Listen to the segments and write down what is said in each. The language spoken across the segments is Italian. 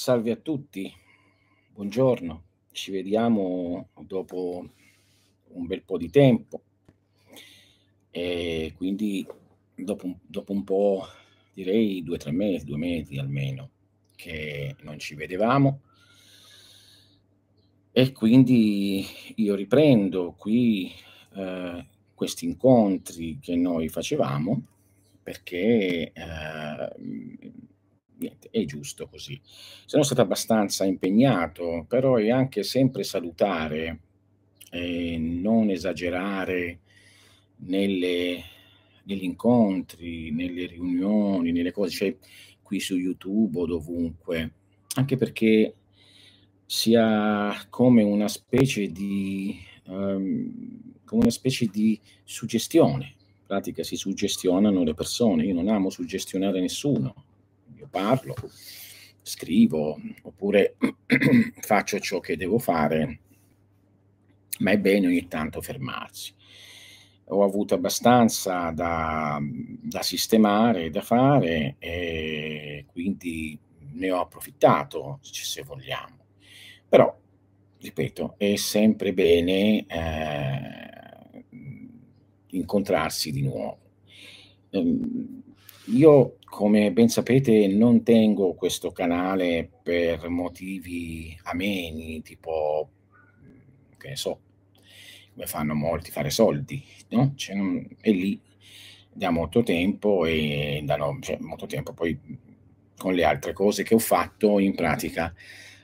Salve a tutti, buongiorno, ci vediamo dopo un bel po' di tempo. E quindi dopo, dopo un po', direi due o tre mesi, due mesi almeno, che non ci vedevamo. E quindi io riprendo qui eh, questi incontri che noi facevamo perché eh, niente, è giusto così. Sono stato abbastanza impegnato, però è anche sempre salutare e non esagerare nelle, negli incontri, nelle riunioni, nelle cose, cioè qui su YouTube o dovunque, anche perché sia come una specie di, um, come una specie di suggestione. In pratica si suggestionano le persone, io non amo suggestionare nessuno, parlo, scrivo oppure faccio ciò che devo fare, ma è bene ogni tanto fermarsi. Ho avuto abbastanza da, da sistemare, da fare e quindi ne ho approfittato, se vogliamo. Però, ripeto, è sempre bene eh, incontrarsi di nuovo. Ehm, io, come ben sapete, non tengo questo canale per motivi ameni, tipo, che ne so, come fanno molti, fare soldi, no? Cioè, non, e lì da molto tempo e da no, cioè, molto tempo poi con le altre cose che ho fatto in pratica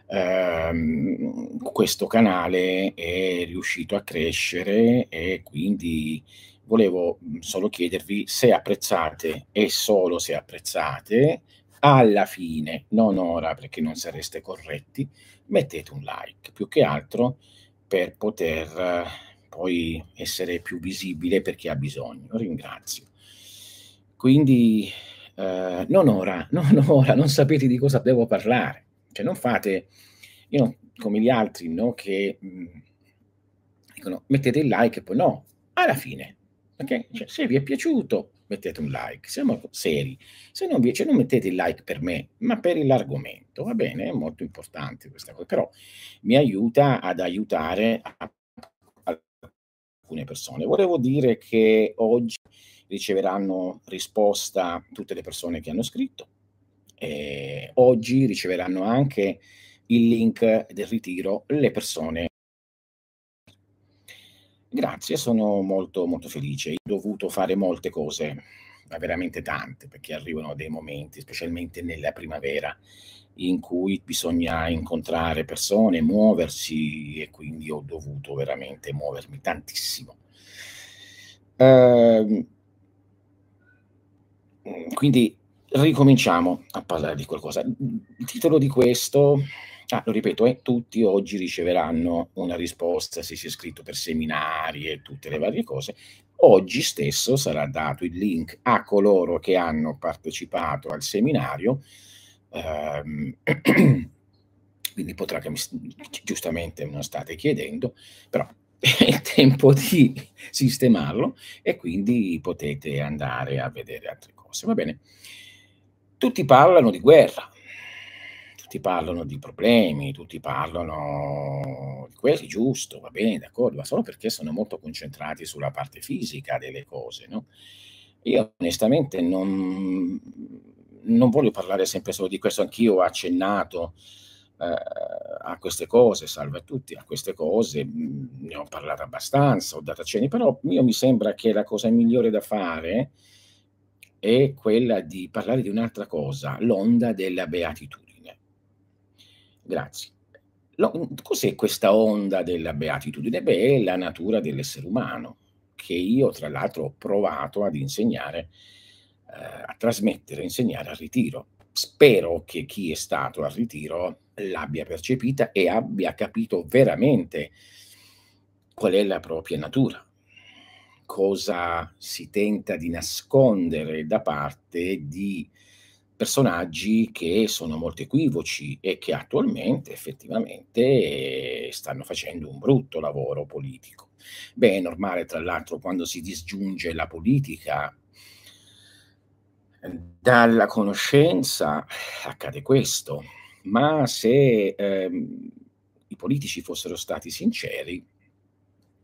ehm, questo canale è riuscito a crescere e quindi volevo solo chiedervi se apprezzate e solo se apprezzate, alla fine, non ora perché non sareste corretti, mettete un like, più che altro per poter poi essere più visibile per chi ha bisogno. Ringrazio. Quindi eh, non ora, non ora, non sapete di cosa devo parlare. Cioè non fate, io come gli altri, no, che mh, dicono mettete il like e poi no, alla fine Okay? Cioè, se vi è piaciuto, mettete un like, siamo seri. Se non vi cioè, non mettete il like per me, ma per l'argomento, va bene? È molto importante questa cosa, però mi aiuta ad aiutare alcune persone. Volevo dire che oggi riceveranno risposta tutte le persone che hanno scritto. E oggi riceveranno anche il link del ritiro le persone Grazie, sono molto, molto felice. Ho dovuto fare molte cose, ma veramente tante, perché arrivano dei momenti, specialmente nella primavera, in cui bisogna incontrare persone, muoversi e quindi ho dovuto veramente muovermi tantissimo. Ehm, quindi ricominciamo a parlare di qualcosa. Il titolo di questo Ah, lo ripeto, eh, tutti oggi riceveranno una risposta se si è iscritto per seminari e tutte le varie cose. Oggi stesso sarà dato il link a coloro che hanno partecipato al seminario, ehm, quindi potrà che mi, giustamente non state chiedendo, però è tempo di sistemarlo e quindi potete andare a vedere altre cose. Va bene? Tutti parlano di guerra, tutti parlano di problemi, tutti parlano di questo, giusto, va bene, d'accordo, ma solo perché sono molto concentrati sulla parte fisica delle cose, no? Io onestamente non, non voglio parlare sempre solo di questo, anch'io ho accennato eh, a queste cose, salve a tutti, a queste cose, mh, ne ho parlato abbastanza, ho dato accenni, però io mi sembra che la cosa migliore da fare è quella di parlare di un'altra cosa, l'onda della beatitudine. Grazie. Lo, cos'è questa onda della beatitudine? Beh, è la natura dell'essere umano, che io tra l'altro ho provato ad insegnare, eh, a trasmettere, insegnare al ritiro. Spero che chi è stato al ritiro l'abbia percepita e abbia capito veramente qual è la propria natura, cosa si tenta di nascondere da parte di personaggi che sono molto equivoci e che attualmente effettivamente stanno facendo un brutto lavoro politico. Beh, è normale tra l'altro quando si disgiunge la politica dalla conoscenza accade questo. ma se ehm, i politici fossero stati sinceri,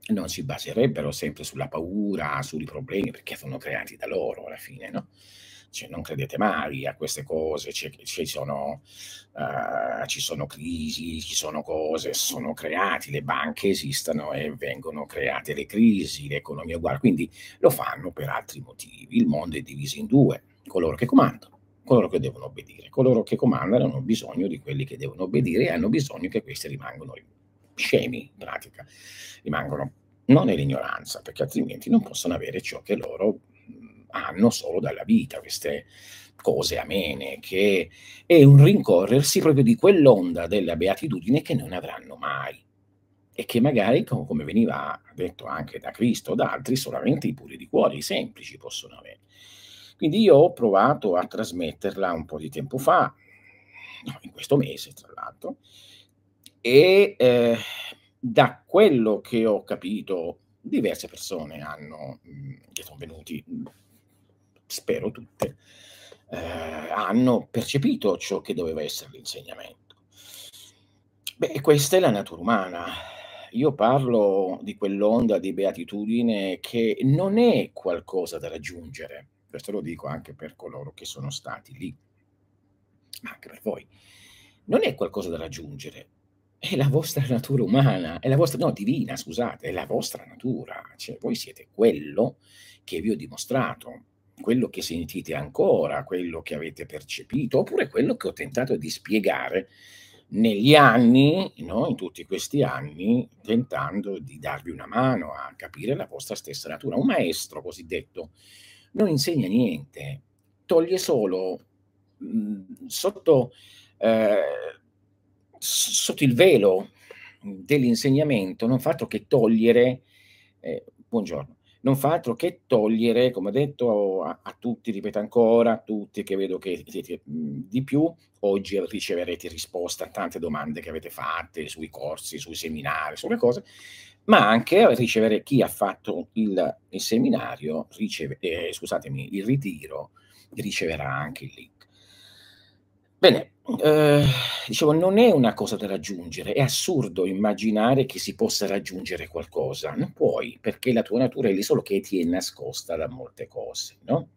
non si baserebbero sempre sulla paura, sui problemi, perché sono creati da loro alla fine, no? Cioè, non credete mai a queste cose, ci sono, uh, ci sono crisi, ci sono cose, sono creati, le banche esistono e vengono create le crisi, l'economia è uguale, quindi lo fanno per altri motivi. Il mondo è diviso in due, coloro che comandano, coloro che devono obbedire. Coloro che comandano hanno bisogno di quelli che devono obbedire e hanno bisogno che questi rimangano scemi, in pratica, rimangono non nell'ignoranza, perché altrimenti non possono avere ciò che loro hanno solo dalla vita, queste cose amene, che è un rincorrersi proprio di quell'onda della beatitudine che non avranno mai e che magari, come veniva detto anche da Cristo o da altri, solamente i puri di cuore, i semplici possono avere. Quindi io ho provato a trasmetterla un po' di tempo fa, in questo mese tra l'altro, e eh, da quello che ho capito diverse persone hanno, che sono venuti spero tutte, eh, hanno percepito ciò che doveva essere l'insegnamento. Beh, questa è la natura umana. Io parlo di quell'onda di beatitudine che non è qualcosa da raggiungere, questo lo dico anche per coloro che sono stati lì, ma anche per voi. Non è qualcosa da raggiungere, è la vostra natura umana, è la vostra, no, divina, scusate, è la vostra natura, cioè voi siete quello che vi ho dimostrato, quello che sentite ancora, quello che avete percepito, oppure quello che ho tentato di spiegare negli anni, no? in tutti questi anni, tentando di darvi una mano a capire la vostra stessa natura. Un maestro cosiddetto non insegna niente, toglie solo mh, sotto, eh, sotto, il velo dell'insegnamento, non fa altro che togliere, eh, buongiorno, non fa altro che togliere, come ho detto a, a tutti, ripeto ancora, a tutti che vedo che siete di più, oggi riceverete risposta a tante domande che avete fatte sui corsi, sui seminari, sulle cose, ma anche ricevere chi ha fatto il, il seminario, riceve, eh, scusatemi, il ritiro, riceverà anche il link. Bene, eh, dicevo, non è una cosa da raggiungere, è assurdo immaginare che si possa raggiungere qualcosa, non puoi, perché la tua natura è lì solo che ti è nascosta da molte cose, no?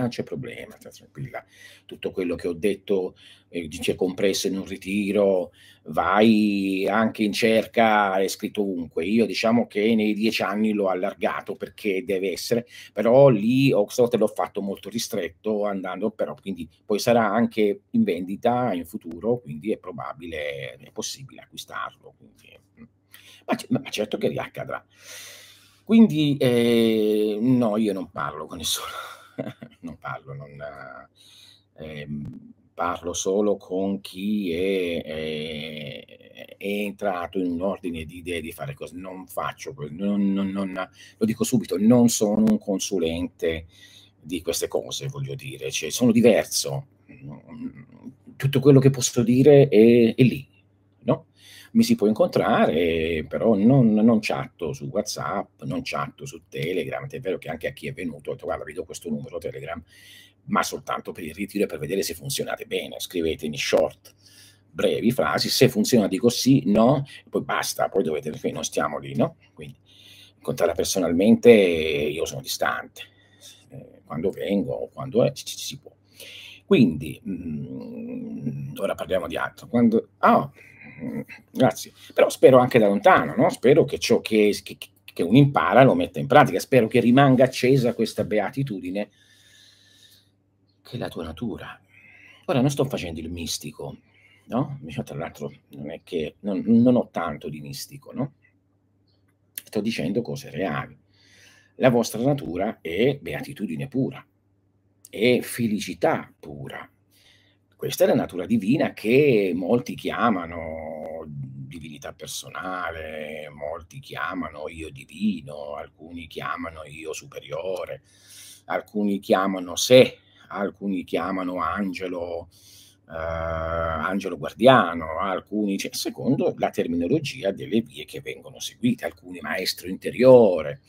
Non c'è problema, sta tranquilla. Tutto quello che ho detto eh, dice compresso in un ritiro, vai anche in cerca, è scritto ovunque. Io diciamo che nei dieci anni l'ho allargato perché deve essere, però lì Oxford l'ho fatto molto ristretto andando, però quindi poi sarà anche in vendita in futuro, quindi è probabile, è possibile acquistarlo. Quindi, mm. ma, ma, certo che riaccadrà. Quindi eh, no, io non parlo con nessuno non parlo, non, eh, parlo solo con chi è, è, è, entrato in un ordine di idee di fare cose. Non faccio, non, non, non, lo dico subito, non sono un consulente di queste cose, voglio dire, cioè, sono diverso. Tutto quello che posso dire è, è lì? Mi si può incontrare, però non, non chatto su WhatsApp, non chatto su Telegram, è vero che anche a chi è venuto ho detto guarda vi do questo numero Telegram, ma soltanto per il ritiro e per vedere se funzionate bene, scrivetemi short, brevi frasi, se funziona dico sì, no, poi basta, poi dovete, non stiamo lì, no? Quindi incontrarla personalmente io sono distante, eh, quando vengo, quando è, ci, ci si può. Quindi, mh, mm, ora parliamo di altro. Quando, oh, grazie. Però spero anche da lontano, no? spero che ciò che, che, che uno impara lo metta in pratica, spero che rimanga accesa questa beatitudine che è la tua natura. Ora non sto facendo il mistico, no? Tra l'altro non è che non, non ho tanto di mistico, no? Sto dicendo cose reali. La vostra natura è beatitudine pura, è felicità pura, questa è la natura divina che molti chiamano divinità personale, molti chiamano io divino, alcuni chiamano io superiore, alcuni chiamano sé, alcuni chiamano angelo, eh, angelo guardiano, alcuni, cioè, secondo la terminologia delle vie che vengono seguite, alcuni maestro interiore.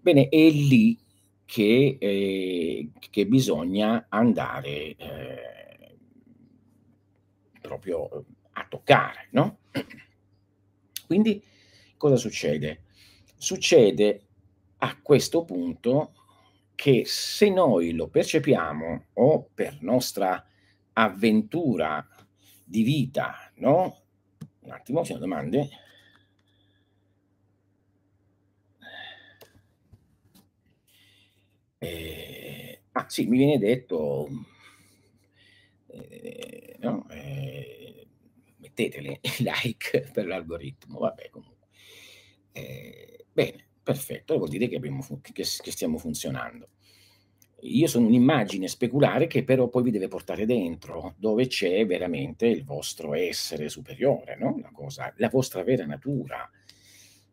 Bene, è lì che, eh, che bisogna andare. Eh, proprio eh, a toccare, no? Quindi cosa succede? Succede a questo punto che se noi lo percepiamo o per nostra avventura di vita, no? Un attimo, sono domande. Eh, ah sì, mi viene detto, eh, no? Eh, mettetele like per l'algoritmo, vabbè comunque. Eh, bene, perfetto, vuol dire che, abbiamo, che, che stiamo funzionando. Io sono un'immagine speculare che però poi vi deve portare dentro, dove c'è veramente il vostro essere superiore, no? la, cosa, la vostra vera natura.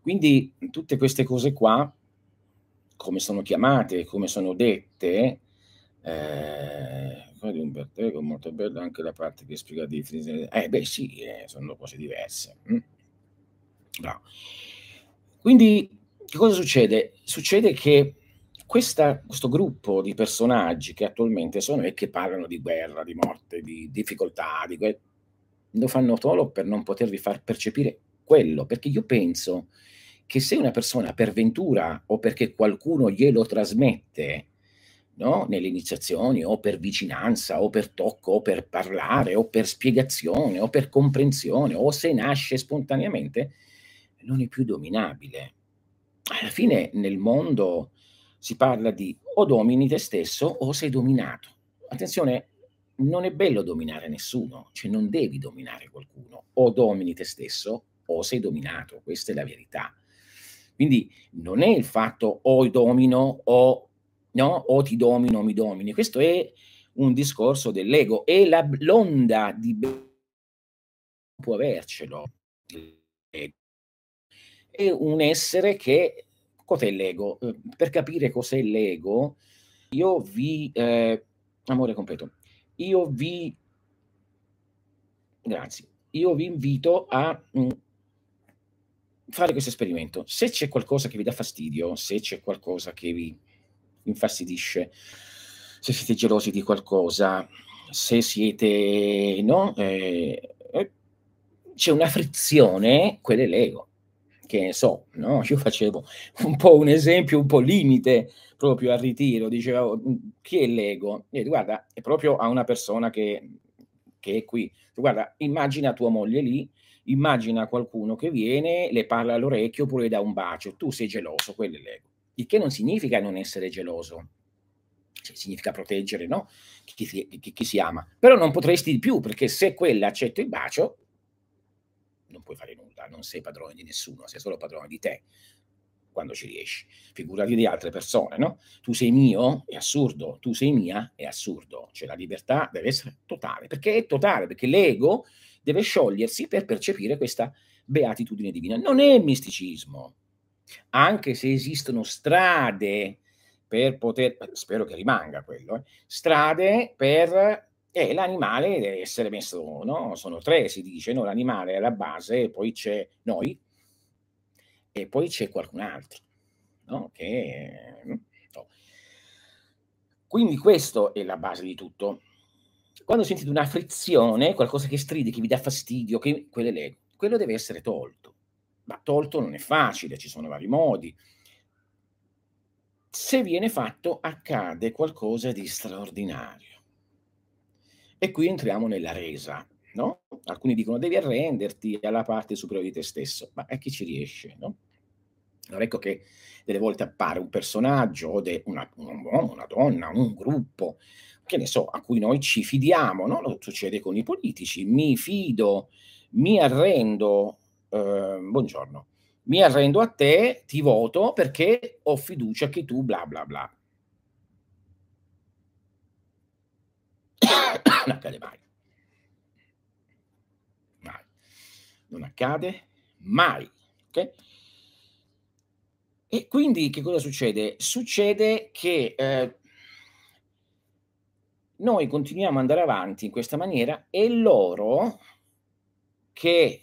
Quindi tutte queste cose qua, come sono chiamate, come sono dette, eh, di Umberto Eco, molto bella anche la parte che spiega di Friese. Eh beh sì, eh, sono cose diverse. Mm? Bravo. Quindi che cosa succede? Succede che questa, questo gruppo di personaggi che attualmente sono e che parlano di guerra, di morte, di difficoltà, di que- lo fanno solo per non potervi far percepire quello, perché io penso che se una persona per ventura o perché qualcuno glielo trasmette, no? nelle iniziazioni o per vicinanza o per tocco o per parlare o per spiegazione o per comprensione o se nasce spontaneamente, non è più dominabile. Alla fine nel mondo si parla di o domini te stesso o sei dominato. Attenzione, non è bello dominare nessuno, cioè non devi dominare qualcuno, o domini te stesso o sei dominato, questa è la verità. Quindi non è il fatto o domino o, no, o ti domino o mi domini, questo è un discorso dell'ego e la, l'onda di può avercelo. È un essere che Cos'è l'ego? Uhm, per capire cos'è l'ego, io vi ehm, amore completo, io vi grazie, io vi invito a, mhmm, fare questo esperimento. Se c'è qualcosa che vi dà fastidio, se c'è qualcosa che vi infastidisce, se siete gelosi di qualcosa, se siete no, ehm, eh, c'è una frizione, quello è l'ego che ne so, no? Io facevo un po' un esempio un po' limite proprio al ritiro, dicevo, mhmm, chi è l'ego? E guarda, è proprio a una persona che, che è qui. Guarda, immagina tua moglie lì, immagina qualcuno che viene, le parla all'orecchio oppure le dà un bacio, tu sei geloso, quello è l'ego. Il che non significa non essere geloso, cioè, significa proteggere no? chi, chi, chi, si ama, però non potresti di più perché se quella accetta il bacio, non puoi fare nulla, non sei padrone di nessuno, sei solo padrone di te quando ci riesci. Figurati di altre persone, no? Tu sei mio, è assurdo, tu sei mia, è assurdo. Cioè la libertà deve essere totale, perché è totale, perché l'ego deve sciogliersi per percepire questa beatitudine divina. Non è misticismo, anche se esistono strade per poter, spero che rimanga quello, eh, strade per e l'animale deve essere messo, no? Sono tre, si dice, no? L'animale è la base, poi c'è noi e poi c'è qualcun altro, no? Che, no. Quindi questo è la base di tutto. Quando sentite una frizione, qualcosa che stride, che vi dà fastidio, che, quello è quello deve essere tolto. Ma tolto non è facile, ci sono vari modi. Se viene fatto, accade qualcosa di straordinario e qui entriamo nella resa, no? Alcuni dicono devi arrenderti alla parte superiore di te stesso, ma a chi ci riesce, no? Allora ecco che delle volte appare un personaggio, o una, un uomo, una donna, un gruppo, che ne so, a cui noi ci fidiamo, no? Lo succede con i politici, mi fido, mi arrendo, eh, buongiorno, mi arrendo a te, ti voto perché ho fiducia che tu bla bla bla. non accade mai. Mai. Non accade mai. Okay? E quindi che cosa succede? Succede che eh, noi continuiamo ad andare avanti in questa maniera e loro che,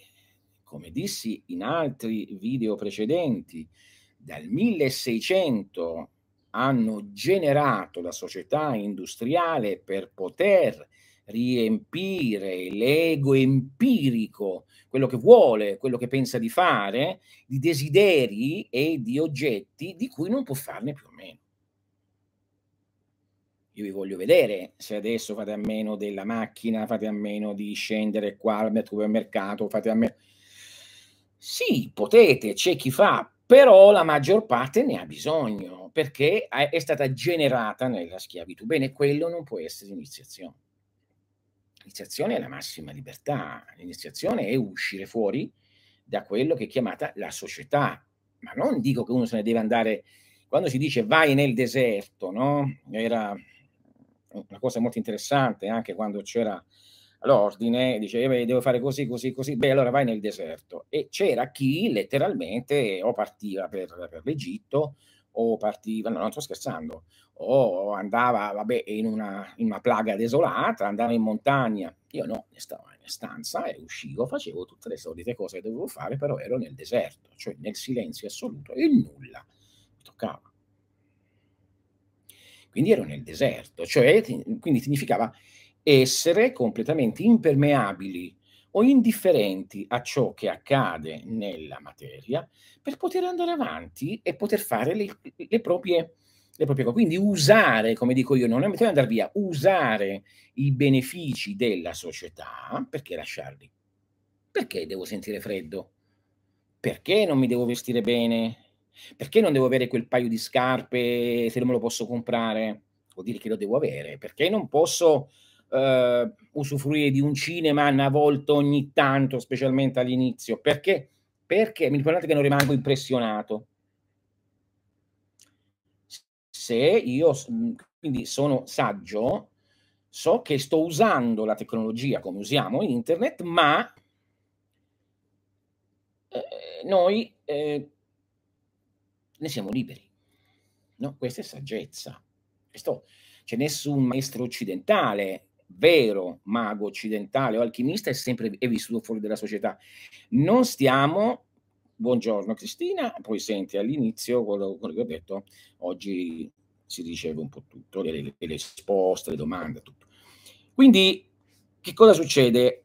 come dissi in altri video precedenti, dal 1600 hanno generato la società industriale per poter riempire l'ego empirico, quello che vuole, quello che pensa di fare, di desideri e di oggetti di cui non può farne più o meno. Io vi voglio vedere se adesso fate a meno della macchina, fate a meno di scendere qua al supermercato, fate a meno... Sì, potete, c'è chi fa, però la maggior parte ne ha bisogno perché è stata generata nella schiavitù. Bene, quello non può essere iniziazione. L'iniziazione è la massima libertà, l'iniziazione è uscire fuori da quello che è chiamata la società, ma non dico che uno se ne deve andare, quando si dice vai nel deserto, no? Era una cosa molto interessante anche quando c'era l'ordine, dice eh, devo fare così, così, così, beh allora vai nel deserto. E c'era chi letteralmente o partiva per, per l'Egitto o partiva, no non sto scherzando, o andava vabbè, in, una, in una plaga desolata, andava in montagna. Io no, stavo in stanza e uscivo, facevo tutte le solite cose che dovevo fare, però ero nel deserto, cioè nel silenzio assoluto, il nulla. Mi toccava. Quindi ero nel deserto, cioè quindi significava essere completamente impermeabili o indifferenti a ciò che accade nella materia per poter andare avanti e poter fare le, le proprie le proprie cose. Quindi usare, come dico io, non è andare via, usare i benefici della società, perché lasciarli? Perché devo sentire freddo? Perché non mi devo vestire bene? Perché non devo avere quel paio di scarpe se non me lo posso comprare? Vuol dire che lo devo avere. Perché non posso uh, usufruire di un cinema una volta ogni tanto, specialmente all'inizio. Perché? Perché mi ricordate che non rimango impressionato. Se io quindi sono saggio, so che sto usando la tecnologia come usiamo internet, ma eh, noi eh, ne siamo liberi. No? Questa è saggezza. Questo, c'è nessun maestro occidentale vero mago occidentale o alchimista è sempre è vissuto fuori dalla società. Non stiamo, buongiorno Cristina, poi senti all'inizio quello, quello che ho detto, oggi si riceve un po' tutto, le, le, le risposte, le domande, tutto. Quindi che cosa succede?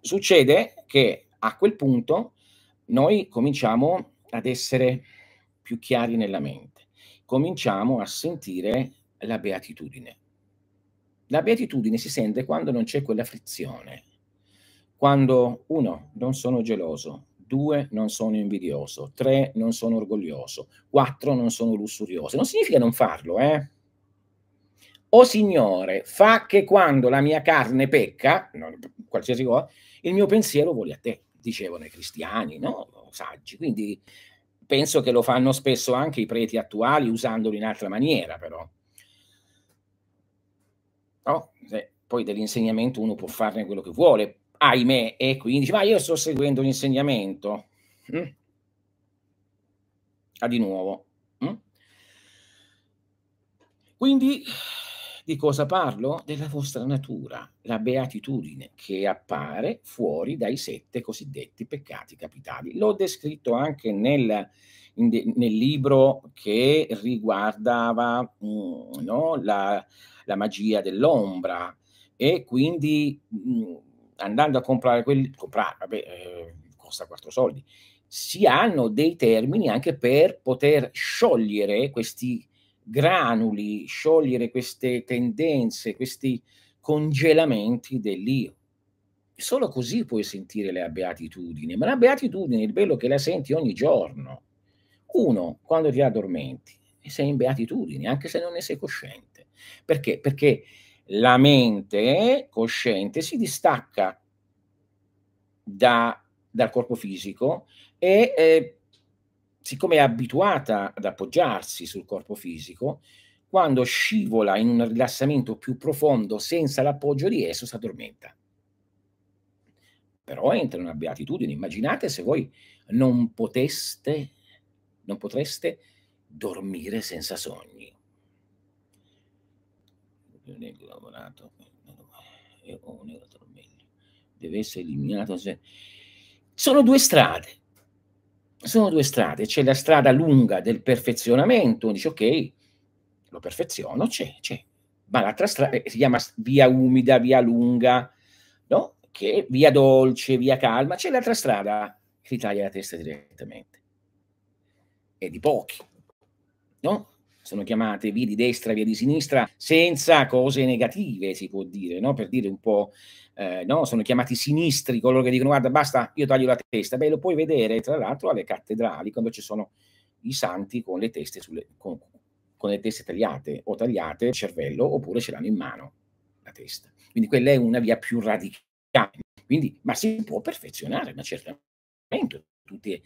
Succede che a quel punto noi cominciamo ad essere più chiari nella mente, cominciamo a sentire la beatitudine. La beatitudine si sente quando non c'è quella frizione, quando uno, non sono geloso, due, non sono invidioso, tre, non sono orgoglioso, quattro, non sono lussurioso. Non significa non farlo, eh? O Signore, fa che quando la mia carne pecca, non, qualsiasi cosa, il mio pensiero voli a te, dicevano i cristiani, no? Saggi. Quindi penso che lo fanno spesso anche i preti attuali usandolo in altra maniera, però. No? Poi dell'insegnamento uno può farne quello che vuole, ahimè, e quindi ma io sto seguendo l'insegnamento. Mm? Ah, di nuovo. Mm? Quindi di cosa parlo? Della vostra natura, la beatitudine che appare fuori dai sette cosiddetti peccati capitali. L'ho descritto anche nel, de, nel libro che riguardava mm, no, la, la, magia dell'ombra e quindi mh, mm, andando a comprare quelli, comprare, vabbè, eh, costa quattro soldi, si hanno dei termini anche per poter sciogliere questi granuli, sciogliere queste tendenze, questi congelamenti dell'io. Solo così puoi sentire la beatitudine, ma la beatitudine è il bello che la senti ogni giorno. Uno, quando ti addormenti, e sei in beatitudine, anche se non ne sei cosciente. Perché? Perché la mente cosciente si distacca da, dal corpo fisico e eh, siccome è abituata ad appoggiarsi sul corpo fisico, quando scivola in un rilassamento più profondo senza l'appoggio di esso si addormenta. Però entra in una beatitudine. Immaginate se voi non poteste, non potreste dormire senza sogni. deve essere eliminato. Sono due strade sono due strade, c'è la strada lunga del perfezionamento, dice ok, lo perfeziono, c'è, c'è, ma l'altra strada si chiama via umida, via lunga, no? Che via dolce, via calma. C'è l'altra strada che ti taglia la testa direttamente. E di pochi, no? Sono chiamate via di destra, via di sinistra, senza cose negative, si può dire, no? Per dire un po', eh, no? Sono chiamati sinistri, coloro che dicono guarda basta, io taglio la testa. Beh, lo puoi vedere tra l'altro alle cattedrali, quando ci sono i santi con le teste sulle, con, con le teste tagliate o tagliate il cervello oppure ce l'hanno in mano la testa. Quindi quella è una via più radicale. Quindi, ma si può perfezionare, ma certamente tutte,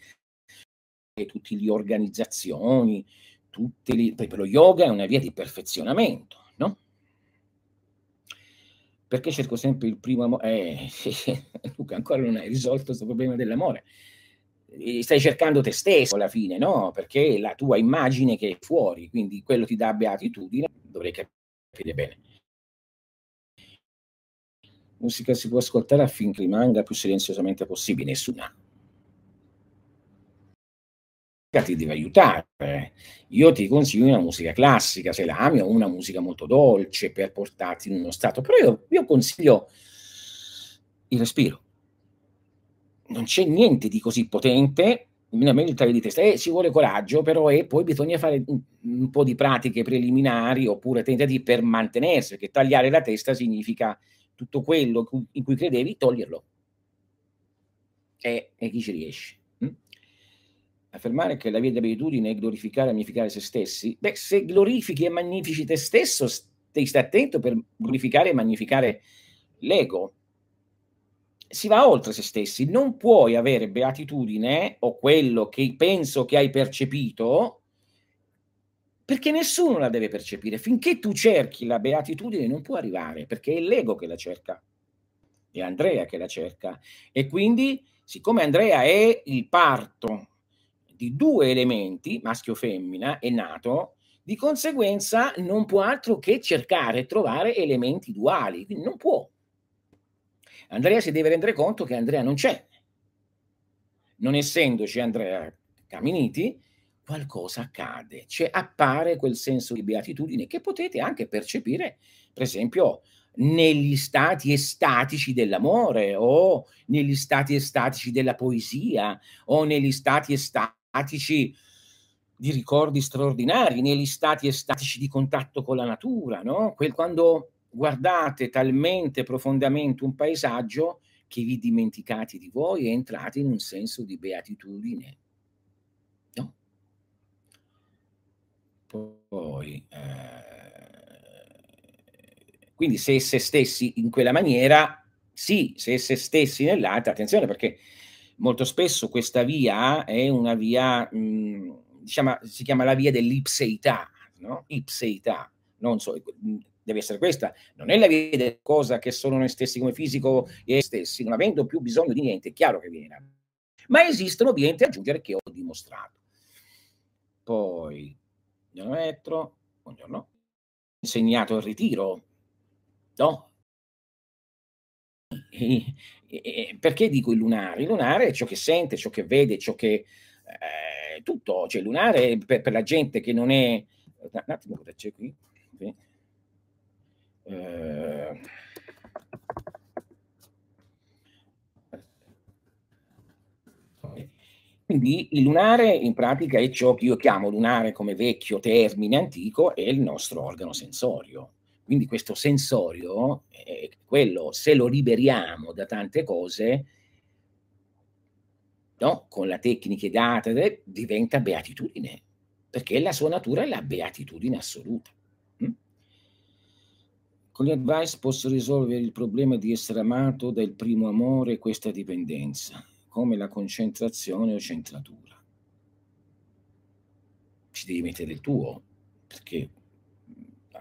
tutte le organizzazioni, tutte le, poi per lo yoga è una via di perfezionamento, no? Perché cerco sempre il primo amore? Eh, Luca, ancora non hai risolto questo problema dell'amore stai cercando te stesso alla fine, no? Perché la tua immagine che è fuori, quindi quello ti dà beatitudine, dovrei capire bene. Musica si può ascoltare affinché rimanga più silenziosamente possibile, nessuna. Ti deve aiutare. Io ti consiglio una musica classica, se la ami, o una musica molto dolce per portarti in uno stato, però io, io consiglio il respiro non c'è niente di così potente, nemmeno il taglio di testa, eh, ci vuole coraggio, però e poi bisogna fare un, un, po' di pratiche preliminari oppure tentativi per mantenersi, perché tagliare la testa significa tutto quello in cui credevi, toglierlo. E, e chi ci riesce? Affermare che la via dell'abitudine è glorificare e magnificare se stessi? Beh, se glorifichi e magnifici te stesso, stai attento per glorificare e magnificare l'ego si va oltre se stessi, non puoi avere beatitudine o quello che penso che hai percepito, perché nessuno la deve percepire. Finché tu cerchi la beatitudine non può arrivare, perché è l'ego che la cerca, è Andrea che la cerca. E quindi, siccome Andrea è il parto di due elementi, maschio e femmina, è nato, di conseguenza non può altro che cercare e trovare elementi duali, quindi non può Andrea si deve rendere conto che Andrea non c'è. Non essendoci Andrea Caminiti, qualcosa accade, cioè appare quel senso di beatitudine che potete anche percepire, per esempio, negli stati estatici dell'amore o negli stati estatici della poesia o negli stati estatici di ricordi straordinari, negli stati estatici di contatto con la natura, no? Quel quando guardate talmente profondamente un paesaggio che vi dimenticate di voi e entrate in un senso di beatitudine. No? Poi, eh, quindi se se stessi in quella maniera, sì, se se stessi nell'altra, attenzione perché molto spesso questa via è una via, mh, diciamo, si chiama la via dell'ipseità, no? Ipseità, non so, deve essere questa, non è la via delle cose che sono noi stessi come fisico e stessi, non avendo più bisogno di niente, è chiaro che viene. Ma esistono vie da aggiungere che ho dimostrato. Poi, metro, buongiorno, insegnato il ritiro, no? E, e, perché dico il lunare? Il lunare è ciò che sente, ciò che vede, ciò che... Eh, tutto, cioè il lunare per, per la gente che non è... Un attimo, cosa c'è qui? Sì. Eh, quindi il lunare in pratica è ciò che io chiamo lunare come vecchio termine antico, è il nostro organo sensorio. Quindi questo sensorio, è quello, se lo liberiamo da tante cose, no? con le tecniche date, diventa beatitudine, perché la sua natura è la beatitudine assoluta. Con gli advice posso risolvere il problema di essere amato dal primo amore e questa dipendenza, come la concentrazione o centratura. Ci devi mettere il tuo, perché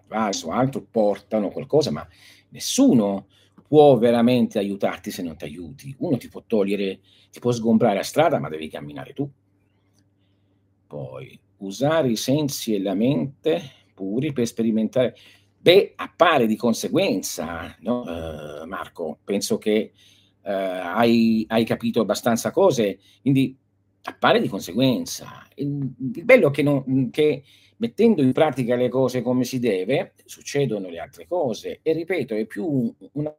l'advice o altro portano qualcosa, ma nessuno può veramente aiutarti se non ti aiuti. Uno ti può togliere, ti può sgombrare la strada, ma devi camminare tu. Poi, usare i sensi e la mente puri per sperimentare Beh, appare di conseguenza, no, uh, Marco, penso che uh, hai, hai, capito abbastanza cose, quindi appare di conseguenza. Il, il bello è che, non, che mettendo in pratica le cose come si deve, succedono le altre cose. E ripeto, è più una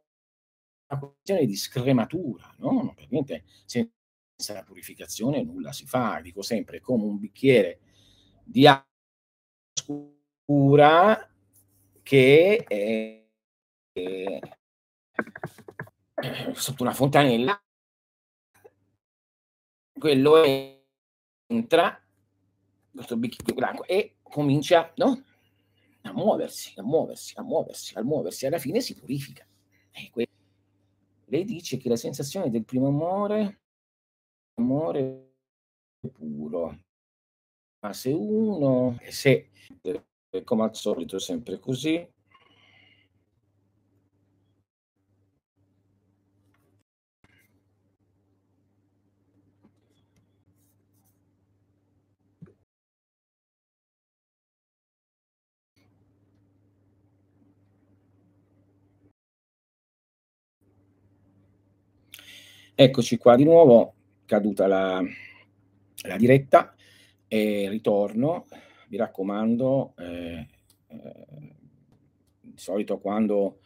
questione di scrematura, no? Per niente, senza la purificazione nulla si fa. Dico sempre, come un bicchiere di acqua scura che è, è sotto una fontanella, quello entra, questo bicchiere d'acqua, e comincia no? a muoversi, a muoversi, a muoversi, a muoversi, alla fine si purifica. Lei dice che la sensazione del primo amore, amore puro, ma se uno, se come al solito sempre così, Eccoci qua di nuovo, caduta la, la diretta e ritorno. Mi raccomando, eh, eh, di solito quando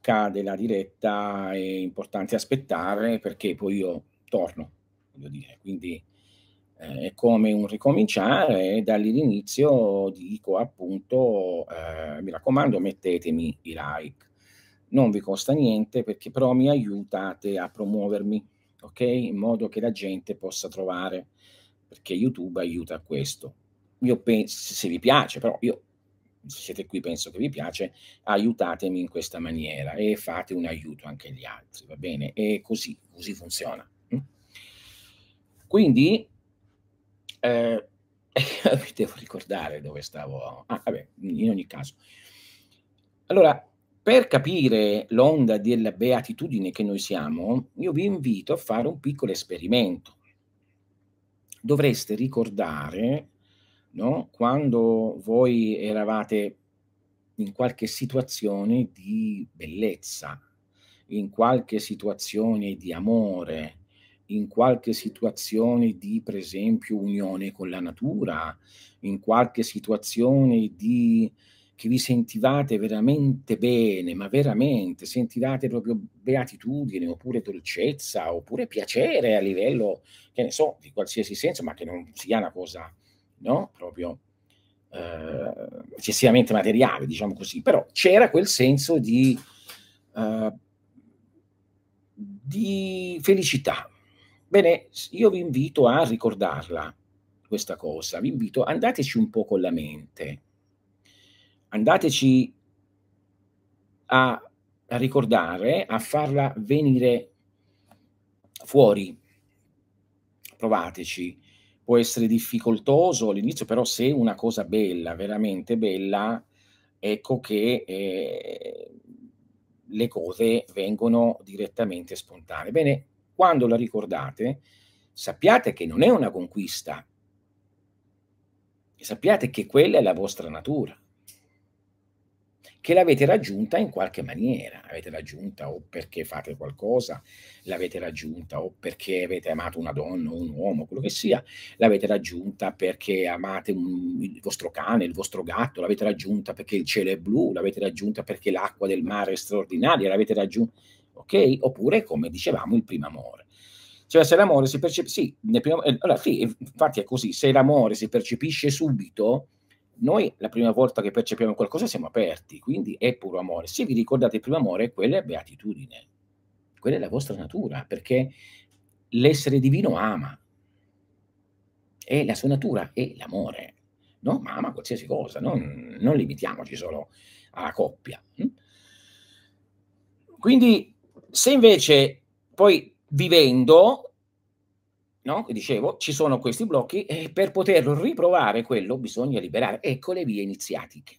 cade la diretta è importante aspettare perché poi io torno, voglio dire, quindi eh, è come un ricominciare e dall'inizio dico appunto, eh, mi raccomando, mettetemi i like non vi costa niente perché però mi aiutate a promuovermi, ok? In modo che la gente possa trovare, perché YouTube aiuta a questo. Io penso, se vi piace, però io, se siete qui, penso che vi piace, aiutatemi in questa maniera e fate un aiuto anche agli altri, va bene? E così, così funziona. Hm? Quindi, eh, vi devo ricordare dove stavo. Ah, vabbè, in ogni caso. Allora, per capire l'onda della beatitudine che noi siamo, io vi invito a fare un piccolo esperimento. Dovreste ricordare, no, quando voi eravate in qualche situazione di bellezza, in qualche situazione di amore, in qualche situazione di, per esempio, unione con la natura, in qualche situazione di che vi sentivate veramente bene, ma veramente sentivate proprio beatitudine, oppure dolcezza, oppure piacere a livello, che ne so, di qualsiasi senso, ma che non sia una cosa, no? Proprio eh, eccessivamente materiale, diciamo così, però c'era quel senso di, eh, di felicità. Bene, io vi invito a ricordarla, questa cosa, vi invito, andateci un po' con la mente, andateci a, a ricordare, a farla venire fuori. Provateci. Può essere difficoltoso all'inizio, però se una cosa bella, veramente bella, ecco che eh, le cose vengono direttamente spontanee. Bene, quando la ricordate, sappiate che non è una conquista, sappiate che quella è la vostra natura che l'avete raggiunta in qualche maniera. L'avete raggiunta o perché fate qualcosa, l'avete raggiunta o perché avete amato una donna o un uomo, quello che sia, l'avete raggiunta perché amate un, il vostro cane, il vostro gatto, l'avete raggiunta perché il cielo è blu, l'avete raggiunta perché l'acqua del mare è straordinaria, l'avete raggiunta, ok? Oppure, come dicevamo, il primo amore. Cioè, se l'amore si percepisce, sì, primo, eh, allora, sì, infatti è così, se l'amore si percepisce subito, noi la prima volta che percepiamo qualcosa siamo aperti, quindi è puro amore. Se vi ricordate il primo amore, quella è beatitudine, quella è la vostra natura, perché l'essere divino ama, e la sua natura è l'amore, no? ma ama qualsiasi cosa, non, non limitiamoci solo alla coppia. Hm? Quindi se invece poi vivendo no? Dicevo, ci sono questi blocchi e per poter riprovare quello bisogna liberare. Ecco le vie iniziatiche.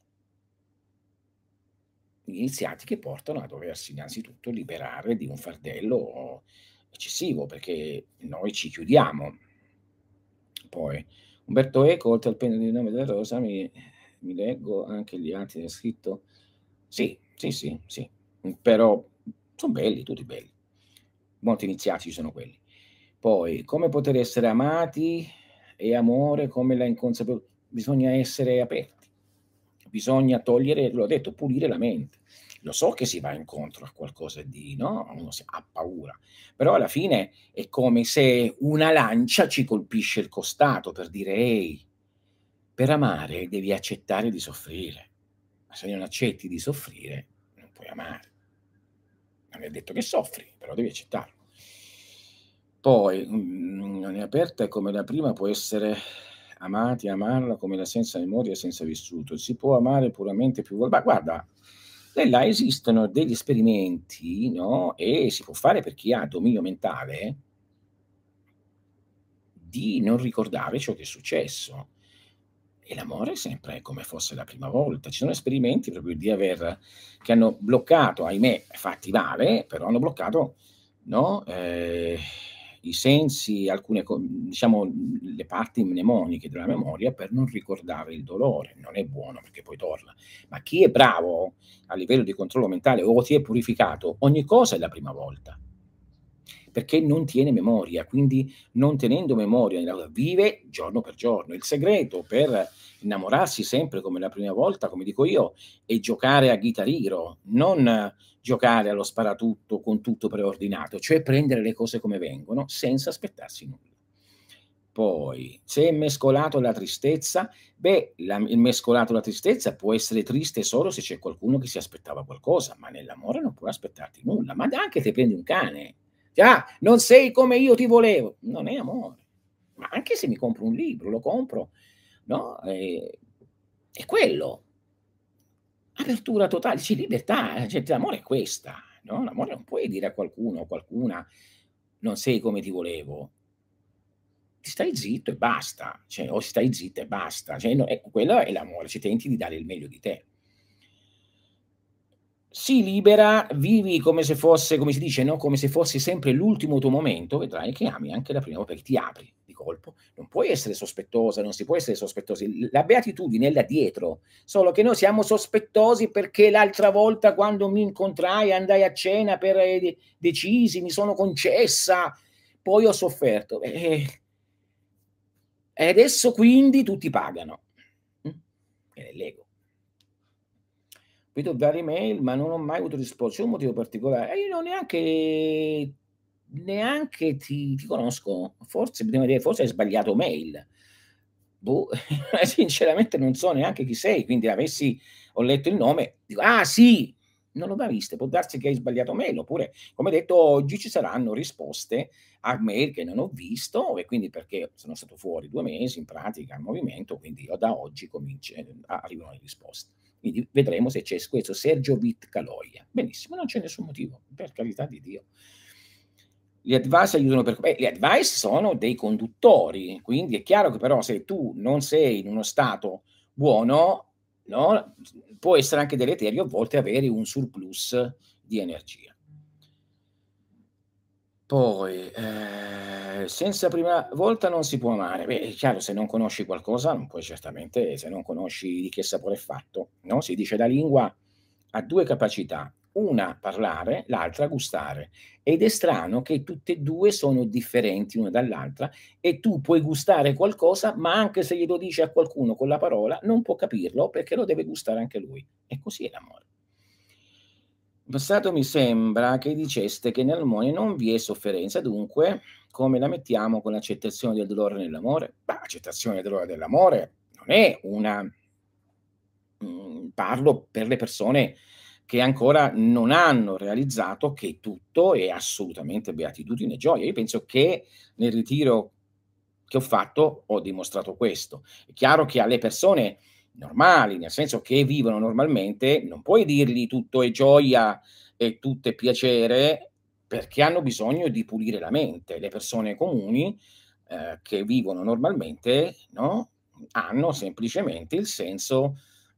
Iniziatiche portano a doversi innanzitutto liberare di un fardello eccessivo perché noi ci chiudiamo. Poi Umberto Eco, oltre al penno di nome della rosa, mi, mi leggo anche gli altri del scritto. Sì, sì, sì, sì, però sono belli, tutti belli. Molti iniziati sono quelli. Poi, come poter essere amati e amore come la inconsapevolezza? Bisogna essere aperti. bisogna togliere, l'ho detto, pulire la mente. Lo so che si va incontro a qualcosa di, no? Uno ha paura, però alla fine è come se una lancia ci colpisce il costato per dire, ehi, per amare devi accettare di soffrire, ma se non accetti di soffrire non puoi amare. Non è detto che soffri, però devi accettarlo. Poi, non è aperta come la prima può essere amati, amarla come la senza memoria senza vissuto. Si può amare puramente più volte. Ma guarda, là esistono degli esperimenti, no? E si può fare per chi ha dominio mentale di non ricordare ciò che è successo. E l'amore è sempre come fosse la prima volta. Ci sono esperimenti proprio di aver, che hanno bloccato, ahimè, fatti male, però hanno bloccato no? eh, i sensi, alcune, diciamo, le parti mnemoniche della memoria per non ricordare il dolore. Non è buono perché poi torna. Ma chi è bravo a livello di controllo mentale o si è purificato, ogni cosa è la prima volta. Perché non tiene memoria, quindi non tenendo memoria, vive giorno per giorno. Il segreto per innamorarsi sempre come la prima volta, come dico io, è giocare a chitarriro, non giocare allo sparatutto con tutto preordinato, cioè prendere le cose come vengono senza aspettarsi nulla. Poi, se è mescolato alla tristezza, beh, la, il mescolato alla tristezza può essere triste solo se c'è qualcuno che si aspettava qualcosa, ma nell'amore non puoi aspettarti nulla, ma anche se prendi un cane. Ah, non sei come io ti volevo, non è amore. Ma anche se mi compro un libro, lo compro, no? E, è quello, apertura totale, sì, libertà, cioè, l'amore è questa, no? L'amore non puoi dire a qualcuno o qualcuna non sei come ti volevo. Ti stai zitto e basta, cioè, o stai zitto e basta, cioè, no, è, quello è l'amore, ci tenti di dare il meglio di te. Si libera, vivi come se fosse, come si dice, no? come se fosse sempre l'ultimo tuo momento, vedrai che ami anche la prima, perché ti apri colpo, non puoi essere sospettosa, non si può essere sospettosi. La beatitudine è là dietro, solo che noi siamo sospettosi perché l'altra volta quando mi incontrai andai a cena per eh, decisi, mi sono concessa, poi ho sofferto. E, adesso quindi tutti pagano. Mm? È l'ego. Vedo varie mail, ma non ho mai avuto risposta. C'è un motivo particolare. E io non neanche neanche ti, ti conosco, forse, forse hai sbagliato mail. Boh, sinceramente non so neanche chi sei, quindi avessi, ho letto il nome, dico, ah sì, non l'ho mai vista, può darsi che hai sbagliato mail, oppure, come detto, oggi ci saranno risposte a mail che non ho visto, e quindi perché sono stato fuori due mesi in pratica al movimento, quindi da oggi comincia, arrivano le risposte. Quindi vedremo se c'è questo Sergio Vit Caloia. Benissimo, non c'è nessun motivo, per carità di Dio. Gli advice aiutano per... Beh, gli advice sono dei conduttori, quindi è chiaro che però se tu non sei in uno stato buono, no, può essere anche deleterio a volte avere un surplus di energia. Poi, eh, senza prima volta non si può amare. Beh, è chiaro, se non conosci qualcosa, non puoi certamente, se non conosci di che sapore è fatto, no? Si dice la lingua ha due capacità, una parlare, l'altra gustare. Ed è strano che tutte e due sono differenti una dall'altra e tu puoi gustare qualcosa, ma anche se glielo dici a qualcuno con la parola, non può capirlo perché lo deve gustare anche lui. E così è l'amore. Passato mi sembra che diceste che nell'amore non vi è sofferenza, dunque come la mettiamo con l'accettazione del dolore nell'amore? Beh, l'accettazione del dolore dell'amore non è una... Mm, parlo per le persone che ancora non hanno realizzato che tutto è assolutamente beatitudine e gioia. Io penso che nel ritiro che ho fatto ho dimostrato questo. È chiaro che alle persone normali, nel senso che vivono normalmente, non puoi dirgli tutto è gioia e tutto è piacere perché hanno bisogno di pulire la mente. Le persone comuni eh, che vivono normalmente no, hanno semplicemente il senso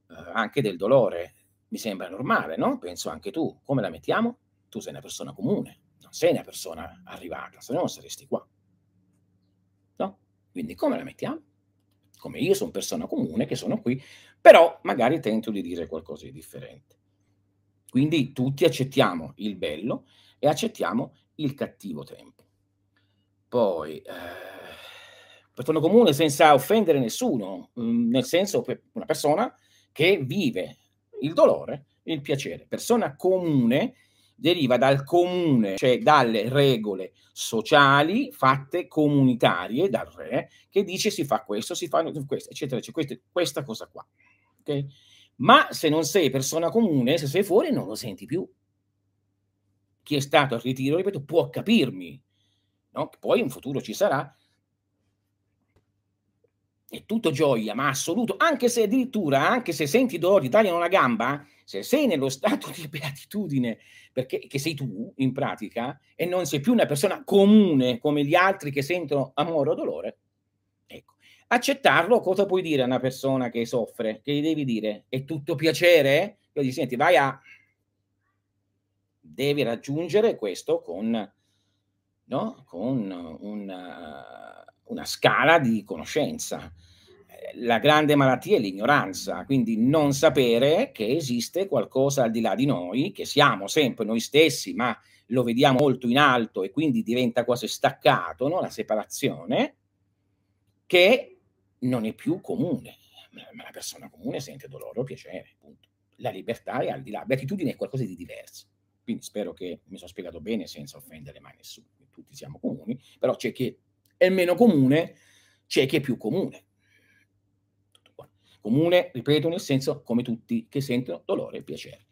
eh, anche del dolore mi sembra normale, no? Penso anche tu. Come la mettiamo? Tu sei una persona comune, non sei una persona arrivata, se no non saresti qua. No? Quindi come la mettiamo? Come io sono persona comune che sono qui, però magari tento di dire qualcosa di differente. Quindi tutti accettiamo il bello e accettiamo il cattivo tempo. Poi, eh, persona comune senza offendere nessuno, mm, nel senso una persona che vive il dolore il piacere. Persona comune deriva dal comune, cioè dalle regole sociali fatte comunitarie dal re, che dice si fa questo, si fa questo, eccetera, eccetera, questa, cosa qua. Okay? Ma se non sei persona comune, se sei fuori, non lo senti più. Chi è stato al ritiro, ripeto, può capirmi. No? Poi in futuro ci sarà, è tutto gioia, ma assoluto, anche se addirittura, anche se senti dolore, ti tagliano una gamba, se sei nello stato di beatitudine, perché che sei tu in pratica, e non sei più una persona comune come gli altri che sentono amore o dolore, ecco, accettarlo, cosa puoi dire a una persona che soffre? Che gli devi dire? È tutto piacere? Io gli senti, vai a... Devi raggiungere questo con, no? con una una scala di conoscenza. Eh, la grande malattia è l'ignoranza, quindi non sapere che esiste qualcosa al di là di noi, che siamo sempre noi stessi, ma lo vediamo molto in alto e quindi diventa quasi staccato, no? la separazione, che non è più comune. Ma la persona comune sente dolore o piacere, punto. La libertà è al di là, beatitudine è qualcosa di diverso. Quindi spero che mi sono spiegato bene senza offendere mai nessuno. Tutti siamo comuni, però c'è chi è meno comune, c'è chi è più comune. Comune, ripeto, nel senso come tutti che sentono dolore e piacere.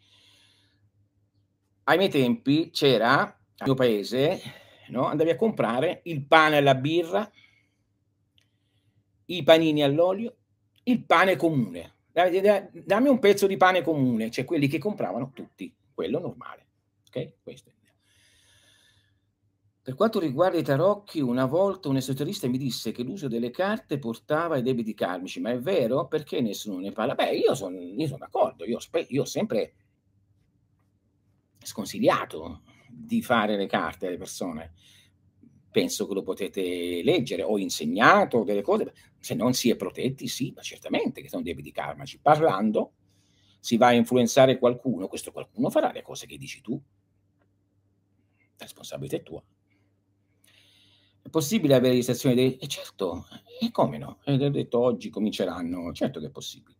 Ai miei tempi c'era, al mio paese, no? andavi a comprare il pane alla birra, i panini all'olio, il pane comune. Dammi un pezzo di pane comune, cioè quelli che compravano tutti, quello normale. Ok? Questo. Per quanto riguarda i tarocchi, una volta un esoterista mi disse che l'uso delle carte portava ai debiti karmici, ma è vero? Perché nessuno ne parla? Beh, io sono son d'accordo, io, io ho sempre sconsigliato di fare le carte alle persone. Penso che lo potete leggere, ho insegnato delle cose, se non si è protetti, sì, ma certamente che sono debiti karmici. Parlando si va a influenzare qualcuno, questo qualcuno farà le cose che dici tu. La responsabilità è tua. È possibile avere registrazioni dei... E certo, e come no? E ho detto oggi cominceranno, certo che è possibile.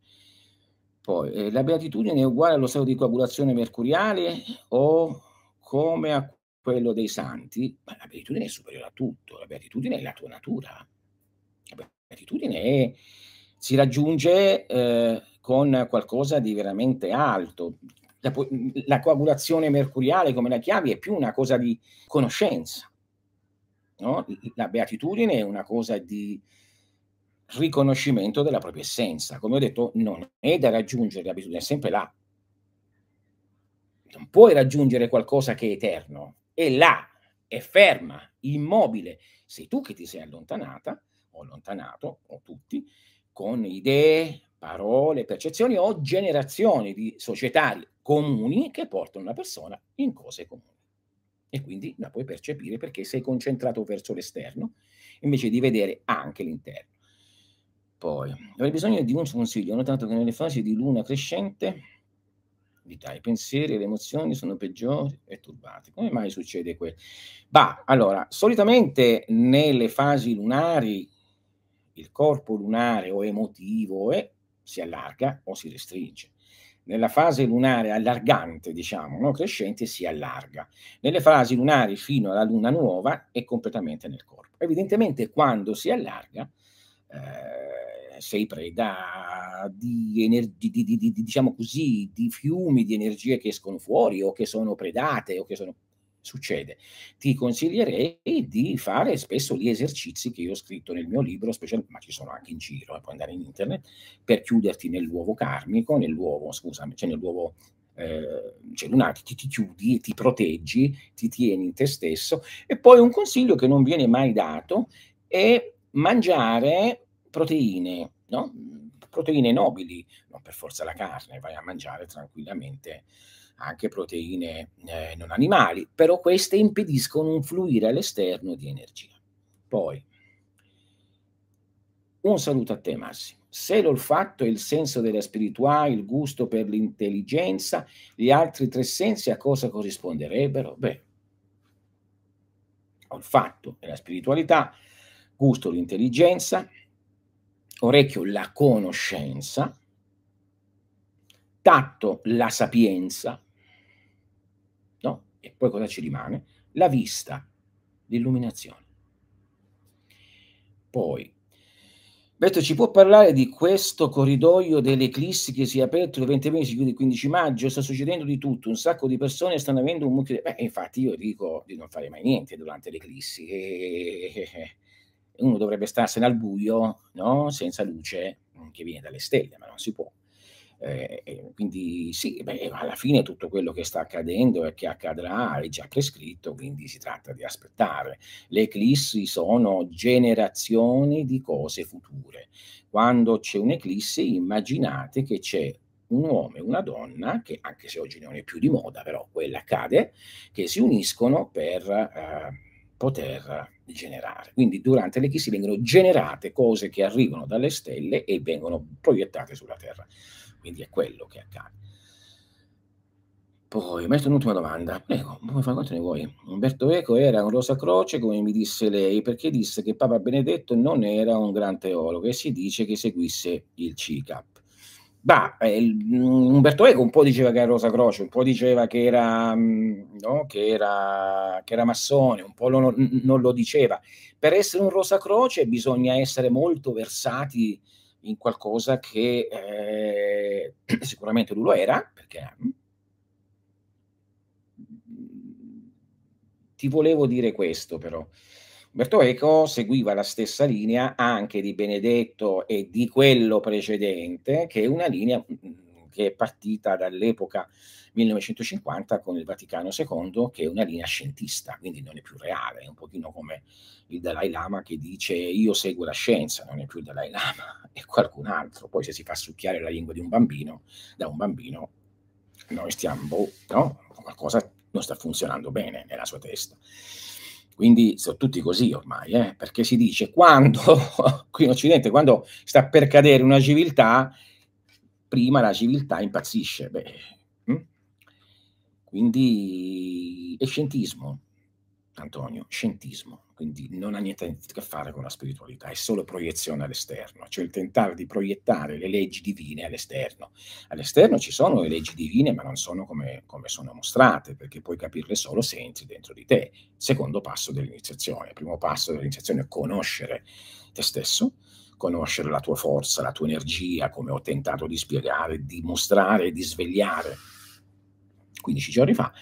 Poi, eh, la beatitudine è uguale allo stato di coagulazione mercuriale o come a quello dei santi? Ma la beatitudine è superiore a tutto, la beatitudine è la tua natura. La beatitudine è, si raggiunge eh, con qualcosa di veramente alto. La, la coagulazione mercuriale, come la chiavi, è più una cosa di conoscenza No? La beatitudine è una cosa di riconoscimento della propria essenza. Come ho detto, non è da raggiungere la beatitudine, è sempre là. Non puoi raggiungere qualcosa che è eterno, è là, è ferma, immobile. Sei tu che ti sei allontanata, o allontanato, o tutti, con idee, parole, percezioni o generazioni di societari comuni che portano una persona in cose comuni e quindi la puoi percepire perché sei concentrato verso l'esterno invece di vedere anche l'interno. Poi, avrei bisogno di un consiglio. Ho notato che nelle fasi di luna crescente i pensieri e le emozioni sono peggiori e turbati. Come mai succede questo? Bah, allora, solitamente nelle fasi lunari il corpo lunare o emotivo eh, si allarga o si restringe nella fase lunare allargante, diciamo, no? crescente, si allarga. Nelle fasi lunari fino alla luna nuova è completamente nel corpo. Evidentemente quando si allarga eh, sei preda di, ener- di, di, di, diciamo così, di fiumi di energie che escono fuori o che sono predate o che sono succede? Ti consiglierei di fare spesso gli esercizi che io ho scritto nel mio libro, special, ma ci sono anche in giro, eh, puoi andare in internet, per chiuderti nell'uovo karmico, nell'uovo, scusami, cioè nell'uovo eh, lunare, ti, ti chiudi, ti proteggi, ti tieni in te stesso. E poi un consiglio che non viene mai dato è mangiare proteine, no? proteine nobili, non per forza la carne, vai a mangiare tranquillamente anche proteine eh, non animali, però queste impediscono un fluire all'esterno di energia. Poi, un saluto a te Massimo. Se l'olfatto è il senso della spiritualità, il gusto per l'intelligenza, gli altri tre sensi a cosa corrisponderebbero? Beh, olfatto è la spiritualità, gusto l'intelligenza, orecchio la conoscenza, tatto, la sapienza? E poi cosa ci rimane? La vista, l'illuminazione. Poi Beto, ci può parlare di questo corridoio delle eclissi che si è aperto il 20 mesi, chiude il 15 maggio? Sta succedendo di tutto, un sacco di persone stanno avendo un mucchio. Beh, infatti, io dico di non fare mai niente durante le eclissi. E... Uno dovrebbe starsene al buio, no? senza luce che viene dalle stelle, ma non si può. Eh, quindi sì, beh, alla fine tutto quello che sta accadendo e che accadrà è già prescritto, quindi si tratta di aspettare. Le eclissi sono generazioni di cose future. Quando c'è un'eclissi, immaginate che c'è un uomo e una donna, che anche se oggi non è più di moda, però quella accade, che si uniscono per eh, poter generare. Quindi durante l'eclissi vengono generate cose che arrivano dalle stelle e vengono proiettate sulla Terra. Quindi è quello che accade. Poi, metto un'ultima domanda. Prego, come fa quanto ne vuoi? Umberto Eco era un Rosa Croce, come mi disse lei, perché disse che Papa Benedetto non era un gran teologo e si dice che seguisse il CICAP. Bah, eh, Umberto Eco un po' diceva che era Rosa Croce, un po' diceva che era, mm, no, che era, che era massone, un po' lo, non lo diceva. Per essere un Rosa Croce bisogna essere molto versati in qualcosa che eh, sicuramente lui lo era, perché mm, ti volevo dire questo però. Umberto Eco seguiva la stessa linea anche di Benedetto e di quello precedente, che è una linea mm, che è partita dall'epoca 1950 con il Vaticano II, che è una linea scientista, quindi non è più reale, è un pochino come il Dalai Lama che dice io seguo la scienza, non è più il Dalai Lama, è qualcun altro. Poi se si fa succhiare la lingua di un bambino, da un bambino, noi stiamo, boh, no? Qualcosa non sta funzionando bene nella sua testa. Quindi sono tutti così ormai, eh? perché si dice quando, qui in Occidente, quando sta per cadere una civiltà, prima la civiltà impazzisce. Beh, hm? Quindi è scientismo, Antonio, scientismo, quindi non ha niente a che fare con la spiritualità, è solo proiezione all'esterno, cioè il tentare di proiettare le leggi divine all'esterno. All'esterno ci sono le leggi divine, ma non sono come, come sono mostrate, perché puoi capirle solo se entri dentro di te. Secondo passo dell'iniziazione. Primo passo dell'iniziazione è conoscere te stesso, conoscere la tua forza, la tua energia, come ho tentato di spiegare, di mostrare, di svegliare 15 giorni fa,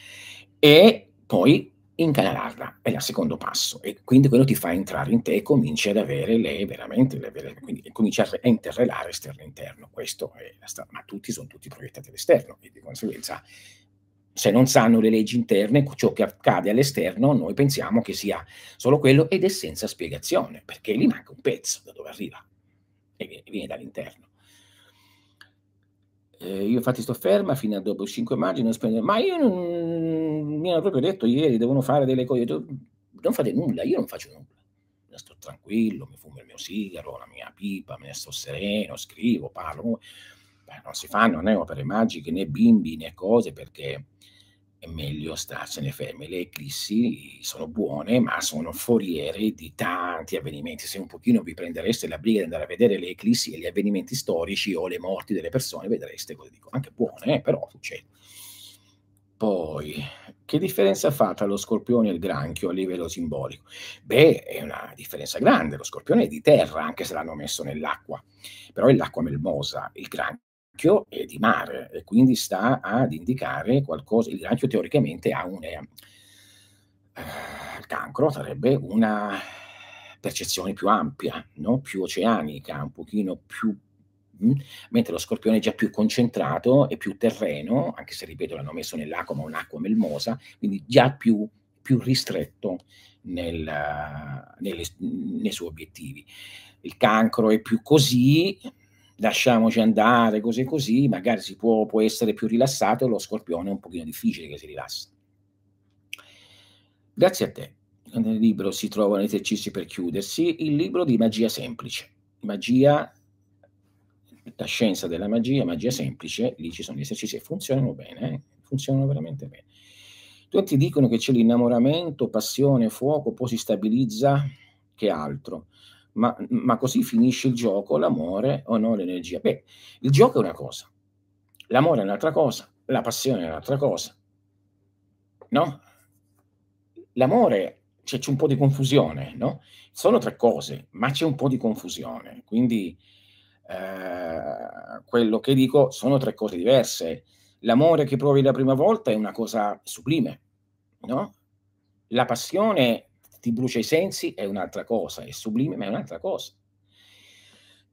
e poi incanalarla, è il secondo passo. E quindi quello ti fa entrare in te e cominci ad avere le veramente le vere, quindi cominci a interrelare esterno e interno, questo è la strada, ma tutti sono tutti proiettati all'esterno e di conseguenza se non sanno le leggi interne, ciò che accade all'esterno, noi pensiamo che sia solo quello ed è senza spiegazione, perché gli manca un pezzo da dove arriva e viene dall'interno. Eh, io infatti sto ferma fino a dopo il 5 maggio, non spendo, ma io non, mi hanno proprio detto ieri, devono fare delle cose, non fate nulla, io non faccio nulla, sto tranquillo, mi fumo il mio sigaro, la mia pipa, me ne sto sereno, scrivo, parlo, non si fanno né opere magiche né bimbi né cose perché è meglio starsene fermi. Le eclissi sono buone, ma sono foriere di tanti avvenimenti. Se un pochino vi prendereste la briga di andare a vedere le eclissi e gli avvenimenti storici o le morti delle persone, vedreste cosa dico. Anche buone, eh, però succede. Poi, che differenza fa tra lo scorpione e il granchio a livello simbolico? Beh, è una differenza grande. Lo scorpione è di terra, anche se l'hanno messo nell'acqua, però è l'acqua melmosa. Il granchio è di mare e quindi sta ad indicare qualcosa. Il granchio teoricamente ha un eh, cancro sarebbe una percezione più ampia, no? più oceanica, un pochino più? Mm, mentre lo scorpione è già più concentrato e più terreno, anche se ripeto l'hanno messo nell'acqua, ma un'acqua melmosa, quindi già più, più ristretto nel, nelle, nei suoi obiettivi. Il cancro è più così, lasciamoci andare, così così, magari si può, può essere più rilassato, lo scorpione è un pochino difficile che si rilassa. Grazie a te. Nel libro si trovano esercizi per chiudersi, il libro di magia semplice. Magia, la scienza della magia, magia semplice, lì ci sono gli esercizi e funzionano bene, eh? funzionano veramente bene. Tutti dicono che c'è l'innamoramento, passione, fuoco, poi si stabilizza, che altro? Ma, ma così finisce il gioco, l'amore o no, l'energia. Beh, il gioco è una cosa, L'amore è un'altra cosa, la passione è un'altra cosa. No? L'amore c'è, c'è un po' di confusione, no? Sono tre cose, ma c'è un po' di confusione. Quindi eh, quello che dico sono tre cose diverse. L'amore che provi la prima volta è una cosa sublime, no? La passione ti brucia i sensi è un'altra cosa, è sublime, ma è un'altra cosa.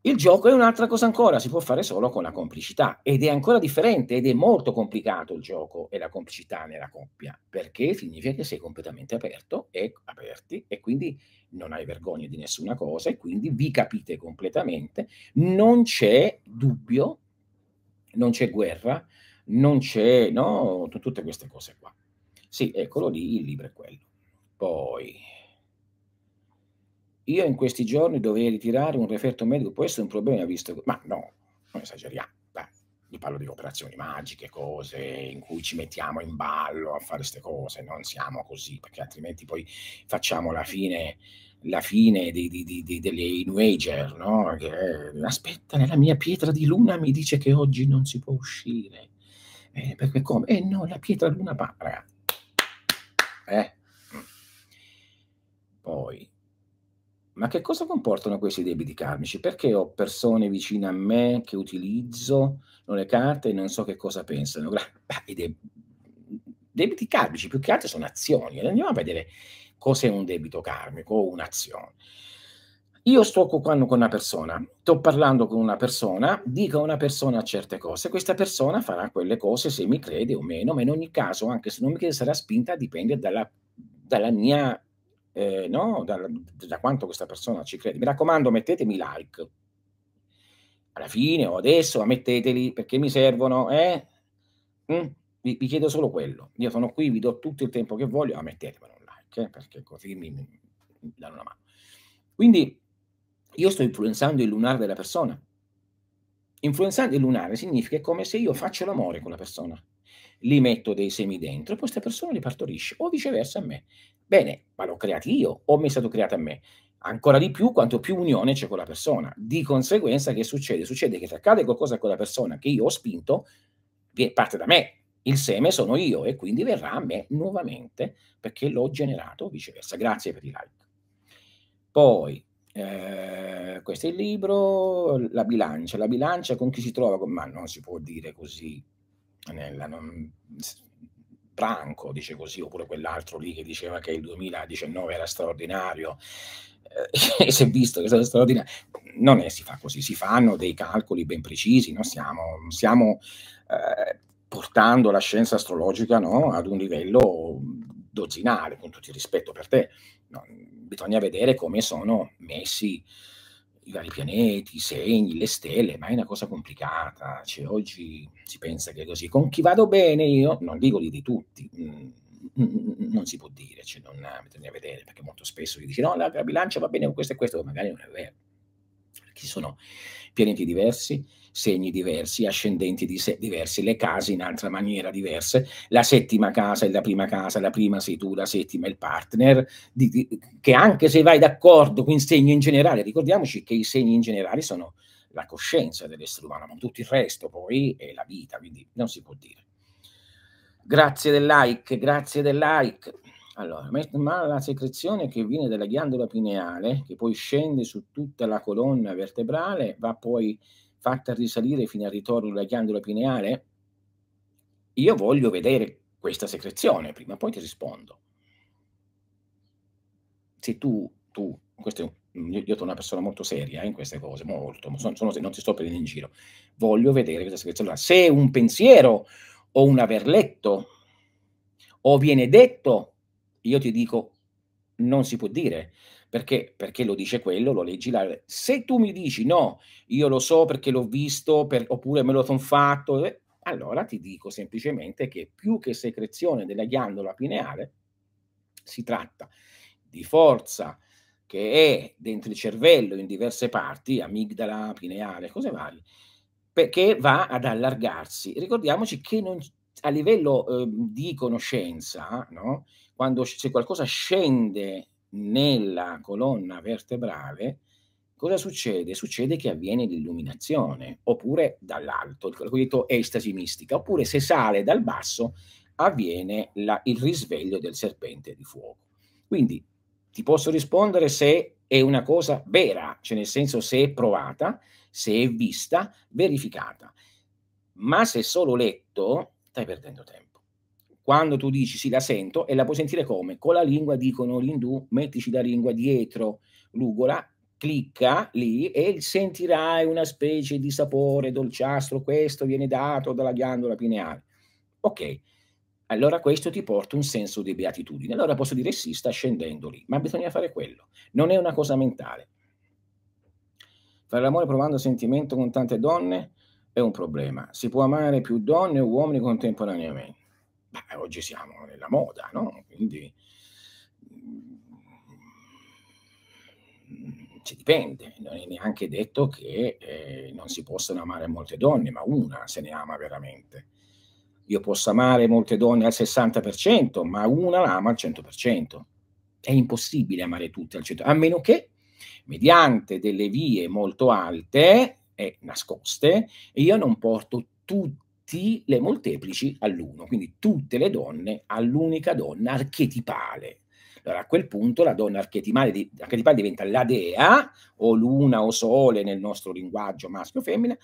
Il gioco è un'altra cosa ancora, si può fare solo con la complicità ed è ancora differente ed è molto complicato il gioco e la complicità nella coppia, perché significa che sei completamente aperto e aperti e quindi non hai vergogna di nessuna cosa e quindi vi capite completamente, non c'è dubbio, non c'è guerra, non c'è, no, tutte queste cose qua. Sì, eccolo lì, il libro è quello. Poi io in questi giorni dovrei ritirare un referto medico, può essere un problema visto ma no, non esageriamo, io parlo di operazioni magiche, cose in cui ci mettiamo in ballo a fare queste cose, non siamo così, perché altrimenti poi facciamo la fine, la fine di, di, di, delle New Ager, no? Che, aspetta, nella mia pietra di luna mi dice che oggi non si può uscire. Eh, perché come? Eh no, la pietra di luna pa, Eh? Poi, ma che cosa comportano questi debiti karmici? Perché ho persone vicine a me che utilizzo le carte e non so che cosa pensano? I de- debiti karmici più che altro sono azioni. Andiamo a vedere cos'è un debito karmico o un'azione. Io sto occupando con una persona, sto parlando con una persona, dico a una persona certe cose, questa persona farà quelle cose se mi crede o meno, ma in ogni caso, anche se non mi crede, sarà spinta, dipende dalla, dalla mia eh, no? da, da, quanto questa persona ci crede. Mi raccomando, mettetemi like. Alla fine o adesso, ma metteteli perché mi servono. Eh? Mm? Vi, vi, chiedo solo quello. Io sono qui, vi do tutto il tempo che voglio, ma mettetemelo un like, eh? perché così mi, mi, danno una mano. Quindi io sto influenzando il lunare della persona. Influenzando il lunare significa come se io faccio l'amore con la persona, li metto dei semi dentro e questa persona li partorisce, o viceversa a me. Bene, ma l'ho creati io o mi è stato creato a me? Ancora di più quanto più unione c'è con la persona. Di conseguenza che succede? Succede che se accade qualcosa con la persona che io ho spinto, parte da me. Il seme sono io e quindi verrà a me nuovamente perché l'ho generato, viceversa. Grazie per i like. Poi, eh, questo è il libro, la bilancia. La bilancia con chi si trova, ma non si può dire così. Nella, non, Franco dice così, oppure quell'altro lì che diceva che il 2019 era straordinario, eh, si è visto che è stato straordinario. Non è si fa così, si fanno dei calcoli ben precisi, no? stiamo, stiamo eh, portando la scienza astrologica no? ad un livello dozzinale, con tutto il rispetto per te. No? Bisogna vedere come sono messi i vari pianeti, i segni, le stelle, ma è una cosa complicata. Cioè, oggi si pensa che è così. Con chi vado bene io, non dico di tutti, mm, non si può dire, cioè non, bisogna vedere, perché molto spesso si dice no, la bilancia va bene con questo e questo, magari non è vero. Ci sono pianeti diversi, segni diversi, ascendenti di diversi, le case in altra maniera diverse, la settima casa è la prima casa, la prima sei tu, la settima è il partner, di, di, che anche se vai d'accordo con i segni in generale, ricordiamoci che i segni in generale sono la coscienza dell'essere umano, ma tutto il resto poi è la vita, quindi non si può dire. Grazie del like, grazie del like. Allora, ma la secrezione che viene dalla ghiandola pineale, che poi scende su tutta la colonna vertebrale, va poi fatta risalire fino al ritorno della ghiandola pineale? Io voglio vedere questa secrezione, prima poi ti rispondo. Se tu, tu questo è io, io sono una persona molto seria eh, in queste cose, molto, sono, sono, non ti sto prendendo in giro, voglio vedere questa secrezione. Se un pensiero o un aver letto o viene detto, io ti dico, non si può dire, perché? Perché lo dice quello, lo leggi là. Se tu mi dici no, io lo so perché l'ho visto, per, oppure me lo sono fatto, eh, allora ti dico semplicemente che più che secrezione della ghiandola pineale, si tratta di forza che è dentro il cervello in diverse parti, amigdala, pineale, cose varie, perché va ad allargarsi. Ricordiamoci che non, a livello eh, di conoscenza, no? Quando se qualcosa scende nella colonna vertebrale, cosa succede? Succede che avviene l'illuminazione, oppure dall'alto, il cosiddetto estasi mistica, oppure se sale dal basso avviene la, il risveglio del serpente di fuoco. Quindi ti posso rispondere se è una cosa vera, cioè nel senso se è provata, se è vista, verificata. Ma se solo letto, stai perdendo tempo. Quando tu dici sì, la sento, e la puoi sentire come? Con la lingua, dicono gli indù, mettici la lingua dietro l'ugola, clicca lì e sentirai una specie di sapore dolciastro, questo viene dato dalla ghiandola pineale. Ok, allora questo ti porta un senso di beatitudine. Allora posso dire sì, sta scendendo lì, ma bisogna fare quello. Non è una cosa mentale. Fare l'amore provando sentimento con tante donne è un problema. Si può amare più donne o uomini contemporaneamente. Beh, oggi siamo nella moda, no? Quindi ci dipende, non è neanche detto che eh, non si possano amare molte donne, ma una se ne ama veramente io posso amare molte donne al 60%, ma una la ama al 100%. È impossibile amare tutte al 100%, a meno che mediante delle vie molto alte e nascoste, io non porto tutte le molteplici all'uno, quindi tutte le donne all'unica donna archetipale. Allora a quel punto la donna archetipale, archetipale diventa la dea, o luna o sole nel nostro linguaggio maschio o femmina,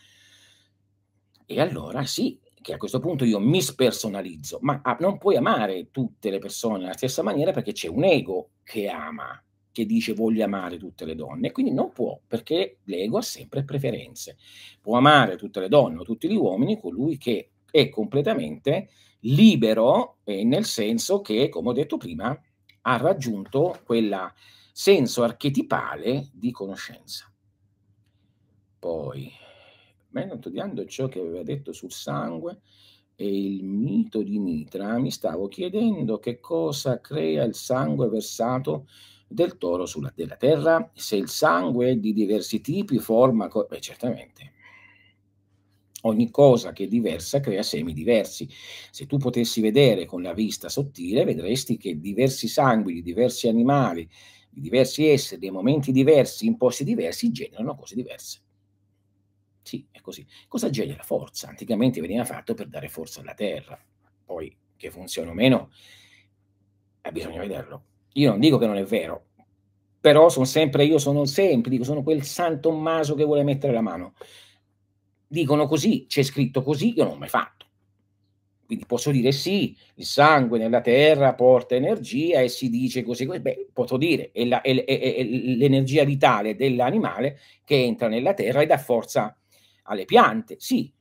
e allora sì, che a questo punto io mi spersonalizzo, ma ah, non puoi amare tutte le persone nella stessa maniera perché c'è un ego che ama, che dice voglio amare tutte le donne, quindi non può, perché l'ego ha sempre preferenze. Può amare tutte le donne o tutti gli uomini colui che è completamente libero, eh, nel senso che, come ho detto prima, ha raggiunto quel senso archetipale di conoscenza. Poi, studiando ciò che aveva detto sul sangue e il mito di Mitra, mi stavo chiedendo che cosa crea il sangue versato del toro sulla della terra, se il sangue è di diversi tipi forma... Co- beh, certamente. Ogni cosa che è diversa crea semi diversi. Se tu potessi vedere con la vista sottile, vedresti che diversi sangui di diversi animali, di diversi esseri, nei momenti diversi, in posti diversi, generano cose diverse. Sì, è così. Cosa genera forza? Anticamente veniva fatto per dare forza alla terra. Poi che funziona o meno, eh, bisogna vederlo. Io non dico che non è vero, però sono sempre, io sono sempre, dico, sono quel San Tommaso che vuole mettere la mano. Dicono così, c'è scritto così, io non l'ho mai fatto. Quindi posso dire sì, il sangue nella terra porta energia e si dice così, beh, posso dire, è, la, è, è, è l'energia vitale dell'animale che entra nella terra e dà forza alle piante, sì,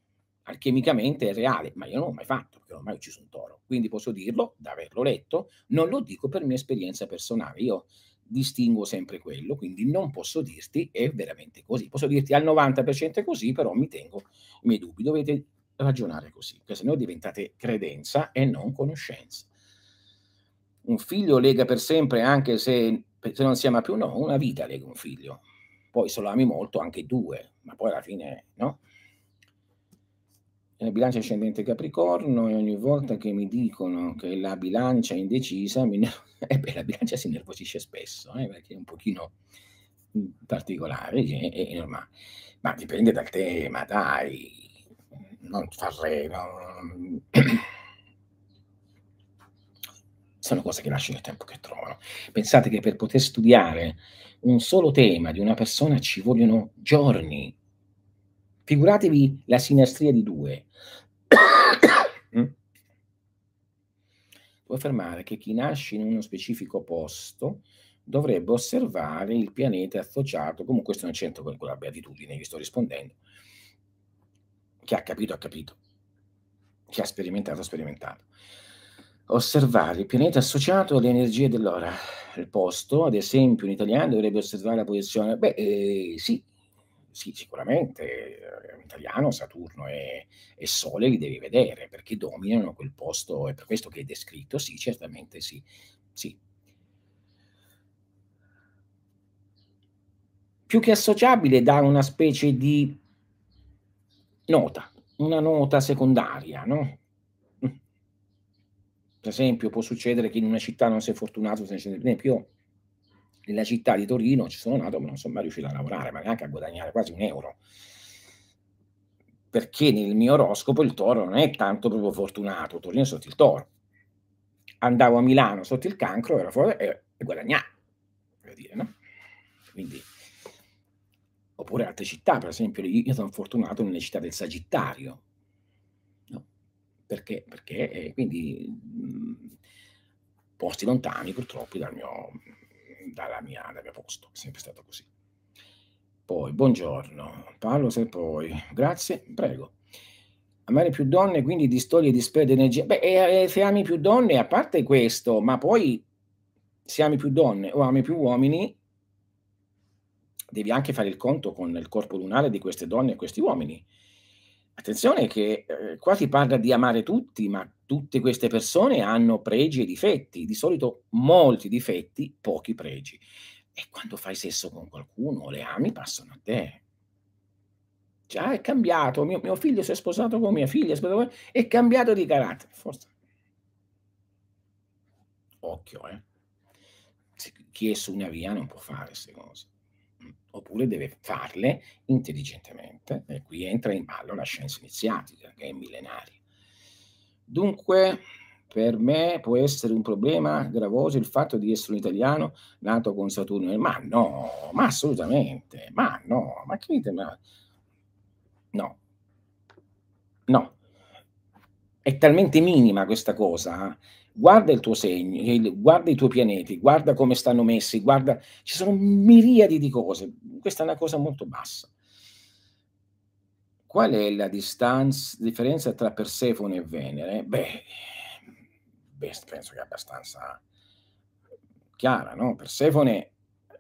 alchemicamente è reale, ma io non l'ho mai fatto, perché non ho mai ucciso un toro. Quindi posso dirlo, da averlo letto, non lo dico per mia esperienza personale. Io distingo sempre quello, quindi non posso dirti è veramente così. Posso dirti al 90% è così, però mi tengo i miei dubbi. Dovete ragionare così, perché se no diventate credenza e non conoscenza. Un figlio lega per sempre, anche se, se non si ama più, no, una vita lega un figlio poi se lo ami molto anche due, ma poi alla fine no. La bilancia ascendente Capricorno e ogni volta che mi dicono che la bilancia è indecisa, mi... eh beh, la bilancia si nervosisce spesso, eh, perché è un pochino particolare, è, è, normale. Ma dipende dal tema, dai, non farre... No. Sono cose che lasciano il tempo che trovano. Pensate che per poter studiare un solo tema di una persona ci vogliono giorni. Figuratevi la sinastria di due. Mm? Può affermare che chi nasce in uno specifico posto dovrebbe osservare il pianeta associato, comunque questo non c'entra con quella beatitudine, vi sto rispondendo. Chi ha capito, ha capito. Chi ha sperimentato, ha sperimentato osservare il pianeta associato alle energie dell'ora. Il posto, ad esempio, in italiano dovrebbe osservare la posizione. Beh, eh, sì, sì, sicuramente. In italiano Saturno e, e, Sole li devi vedere perché dominano quel posto, è per questo che è descritto. Sì, certamente sì. sì. Più che associabile, dà una specie di nota, una nota secondaria, no? Per esempio, può succedere che in una città non sei fortunato, per esempio, nella città di Torino ci sono nato, ma non sono mai riuscito a lavorare, ma neanche a guadagnare quasi un euro. Perché nel mio oroscopo il toro non è tanto proprio fortunato, Torino è sotto il toro. Andavo a Milano sotto il cancro era fuori, e, e guadagnavo, dire, no? Quindi, oppure altre città, per esempio, io sono fortunato nelle città del Sagittario, no? Perché? Perché eh, quindi mh, posti lontani purtroppo dal mio, dalla mia, dal mio posto, è sempre stato così. Poi, buongiorno, Paolo se poi, grazie, prego. Amare più donne, quindi distoglie di sperde energia. Beh, eh, se ami più donne, a parte questo, ma poi se ami più donne o ami più uomini, devi anche fare il conto con il corpo lunare di queste donne e questi uomini. Attenzione che eh, qua si parla di amare tutti, ma tutte queste persone hanno pregi e difetti, di solito molti difetti, pochi pregi. E quando fai sesso con qualcuno, le ami passano a te. Già è cambiato, mio, mio figlio si è sposato con mia figlia, è, cambiato di carattere. Forse. Occhio, eh. Chi è su una via non può fare queste cose oppure deve farle intelligentemente e qui entra in ballo la scienza iniziatica che è millenaria. Dunque, per me può essere un problema gravoso il fatto di essere un italiano nato con Saturno. Ma no, ma assolutamente, ma no, ma che dite? Ma... No, no, è talmente minima questa cosa guarda il tuo segno, guarda i tuoi pianeti, guarda come stanno messi, guarda, ci sono miriadi di cose, questa è una cosa molto bassa. Qual è la distanza, differenza tra Persefone e Venere? Beh, beh, penso che è abbastanza chiara, no? Persefone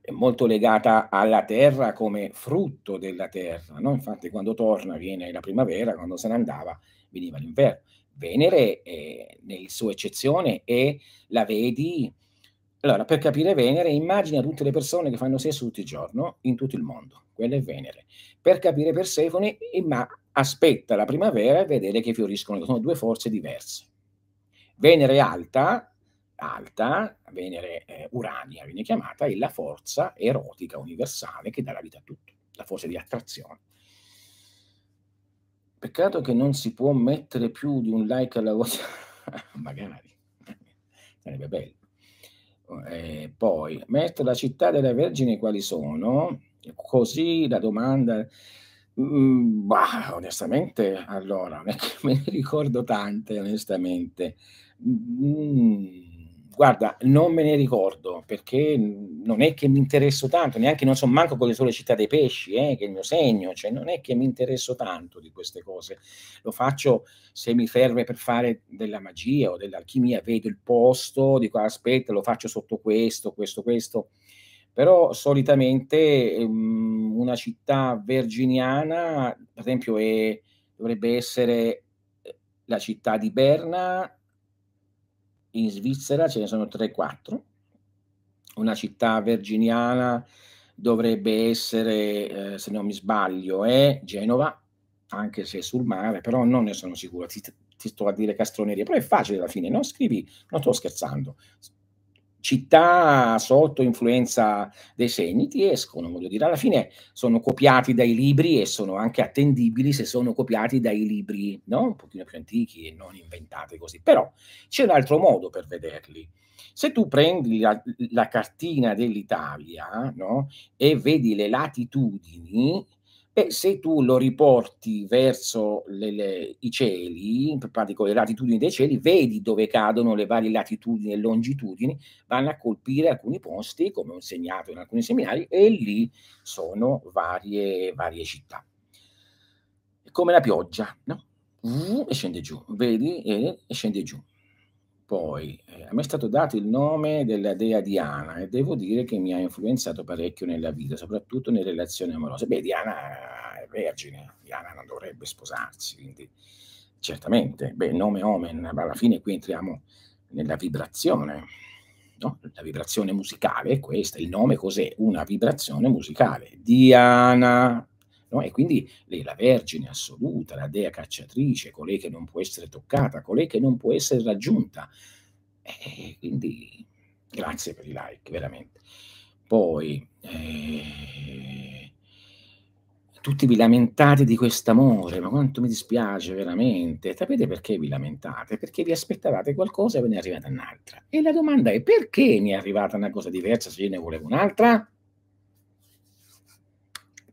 è molto legata alla terra come frutto della terra, no? Infatti quando torna viene la primavera, quando se ne andava veniva l'inverno. Venere, eh, nella sua eccezione, e la vedi. Allora, per capire Venere, immagina tutte le persone che fanno sesso tutto il giorno in tutto il mondo. Quella è Venere. Per capire Persefone, ma aspetta la primavera e vedere che fioriscono. Sono due forze diverse. Venere alta, alta, Venere eh, Urania viene chiamata, è la forza erotica universale che dà la vita a tutto, la forza di attrazione. Peccato che non si può mettere più di un like alla voce, magari, sarebbe bello. Eh, poi, metto la città della Vergine quali sono? Così la domanda... Mm, bah, onestamente, allora, non è che me ne ricordo tante, onestamente. Mm, Guarda, non me ne ricordo perché non è che mi interesso tanto, neanche non so manco quelle sono le città dei pesci, eh, che è il mio segno, cioè non è che mi interesso tanto di queste cose. Lo faccio se mi serve per fare della magia o dell'alchimia, vedo il posto, dico aspetta, lo faccio sotto questo, questo, questo. Però solitamente um, una città verginiana, per esempio, è, dovrebbe essere eh, la città di Berna in Svizzera ce ne sono 3-4, una città verginiana dovrebbe essere, eh, se non mi sbaglio, è Genova, anche se sul mare, però non ne sono sicuro, ti, ti sto a dire castroneria, però è facile alla fine, non scrivi, non sto scherzando, città sotto influenza dei segni ti escono, voglio dire, alla fine sono copiati dai libri e sono anche attendibili se sono copiati dai libri, no? Un pochino più antichi e non inventati così. Però c'è un altro modo per vederli. Se tu prendi la, la cartina dell'Italia no? e vedi le latitudini, e se tu lo riporti verso le, le, i cieli, in pratica le latitudini dei cieli, vedi dove cadono le varie latitudini e longitudini, vanno a colpire alcuni posti, come ho insegnato in alcuni seminari, e lì sono varie, varie città. È come la pioggia, no? E scende giù, vedi? E scende giù. Poi eh, a me è stato dato il nome della dea Diana e devo dire che mi ha influenzato parecchio nella vita, soprattutto nelle relazioni amorose. Beh, Diana è vergine, Diana non dovrebbe sposarsi, quindi certamente, beh, nome omen, ma alla fine qui entriamo nella vibrazione, no? La vibrazione musicale è questa, il nome cos'è? Una vibrazione musicale. Diana, No? E quindi lei la Vergine assoluta, la Dea cacciatrice, colei che non può essere toccata, colei che non può essere raggiunta. E quindi grazie per i like, veramente. Poi, eh, tutti vi lamentate di quest'amore, ma quanto mi dispiace veramente. Sapete perché vi lamentate? Perché vi aspettavate qualcosa e ve ne è arrivata un'altra. E la domanda è perché mi è arrivata una cosa diversa se io ne volevo un'altra?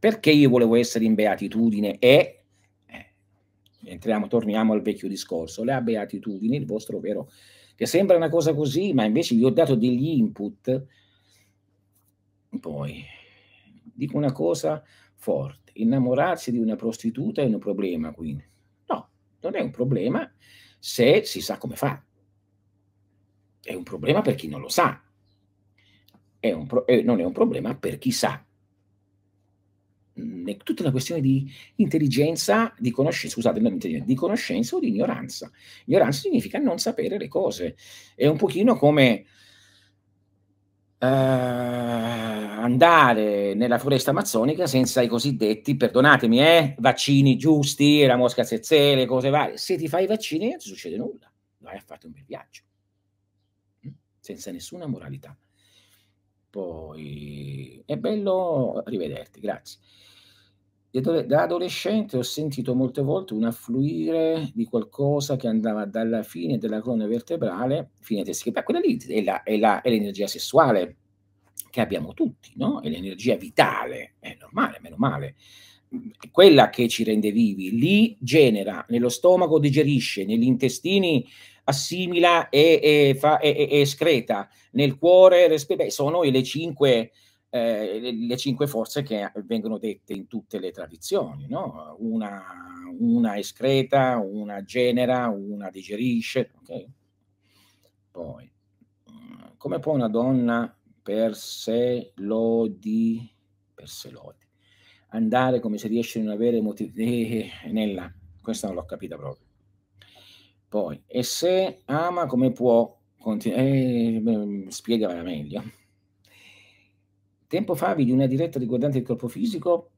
Perché io volevo essere in beatitudine e eh, entriamo, torniamo al vecchio discorso, la beatitudine, il vostro vero, che sembra una cosa così, ma invece vi ho dato degli input. Poi dico una cosa forte, innamorarsi di una prostituta è un problema, quindi. No, non è un problema se si sa come fa. È un problema per chi non lo sa. È pro- eh, non è un problema per chi sa è tutta una questione di intelligenza, di conoscenza, scusate, non di conoscenza o di ignoranza. Ignoranza significa non sapere le cose. È un pochino come uh, andare nella foresta amazzonica senza i cosiddetti, perdonatemi, eh, vaccini giusti, la mosca zezzele, cose varie. Se ti fai i vaccini non ti succede nulla. Vai a fare un bel viaggio. Senza nessuna moralità. Poi è bello rivederti, grazie. Da adolescente ho sentito molte volte un affluire di qualcosa che andava dalla fine della colonna vertebrale, fine testicolare. Quella lì è, la, è, la, è, l'energia sessuale che abbiamo tutti, no? È l'energia vitale, è normale, meno male. Quella che ci rende vivi, lì genera, nello stomaco digerisce, negli intestini assimila e, e, fa, e, e escreta, nel cuore respira. Sono le cinque eh, le, le, cinque forze che vengono dette in tutte le tradizioni, no? una, una escreta, una genera, una digerisce. Okay? Poi, mm, come può una donna per sé lodi, per sé lodi, andare come se riesce a non avere motivi, eh, nella, questa non l'ho capita proprio. Poi, e se ama come può, continu- eh, spiegala meglio Tempo fa vidi una diretta riguardante il corpo fisico,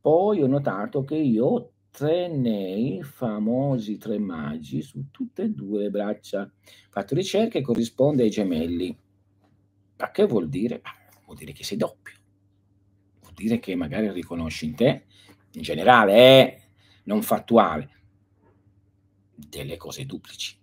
poi ho notato che io tenei i famosi tre magi su tutte e due le braccia. Ho fatto ricerche e corrisponde ai gemelli. Ma che vuol dire? Vuol dire che sei doppio. Vuol dire che magari riconosci in te, in generale, è non fattuale, delle cose duplici.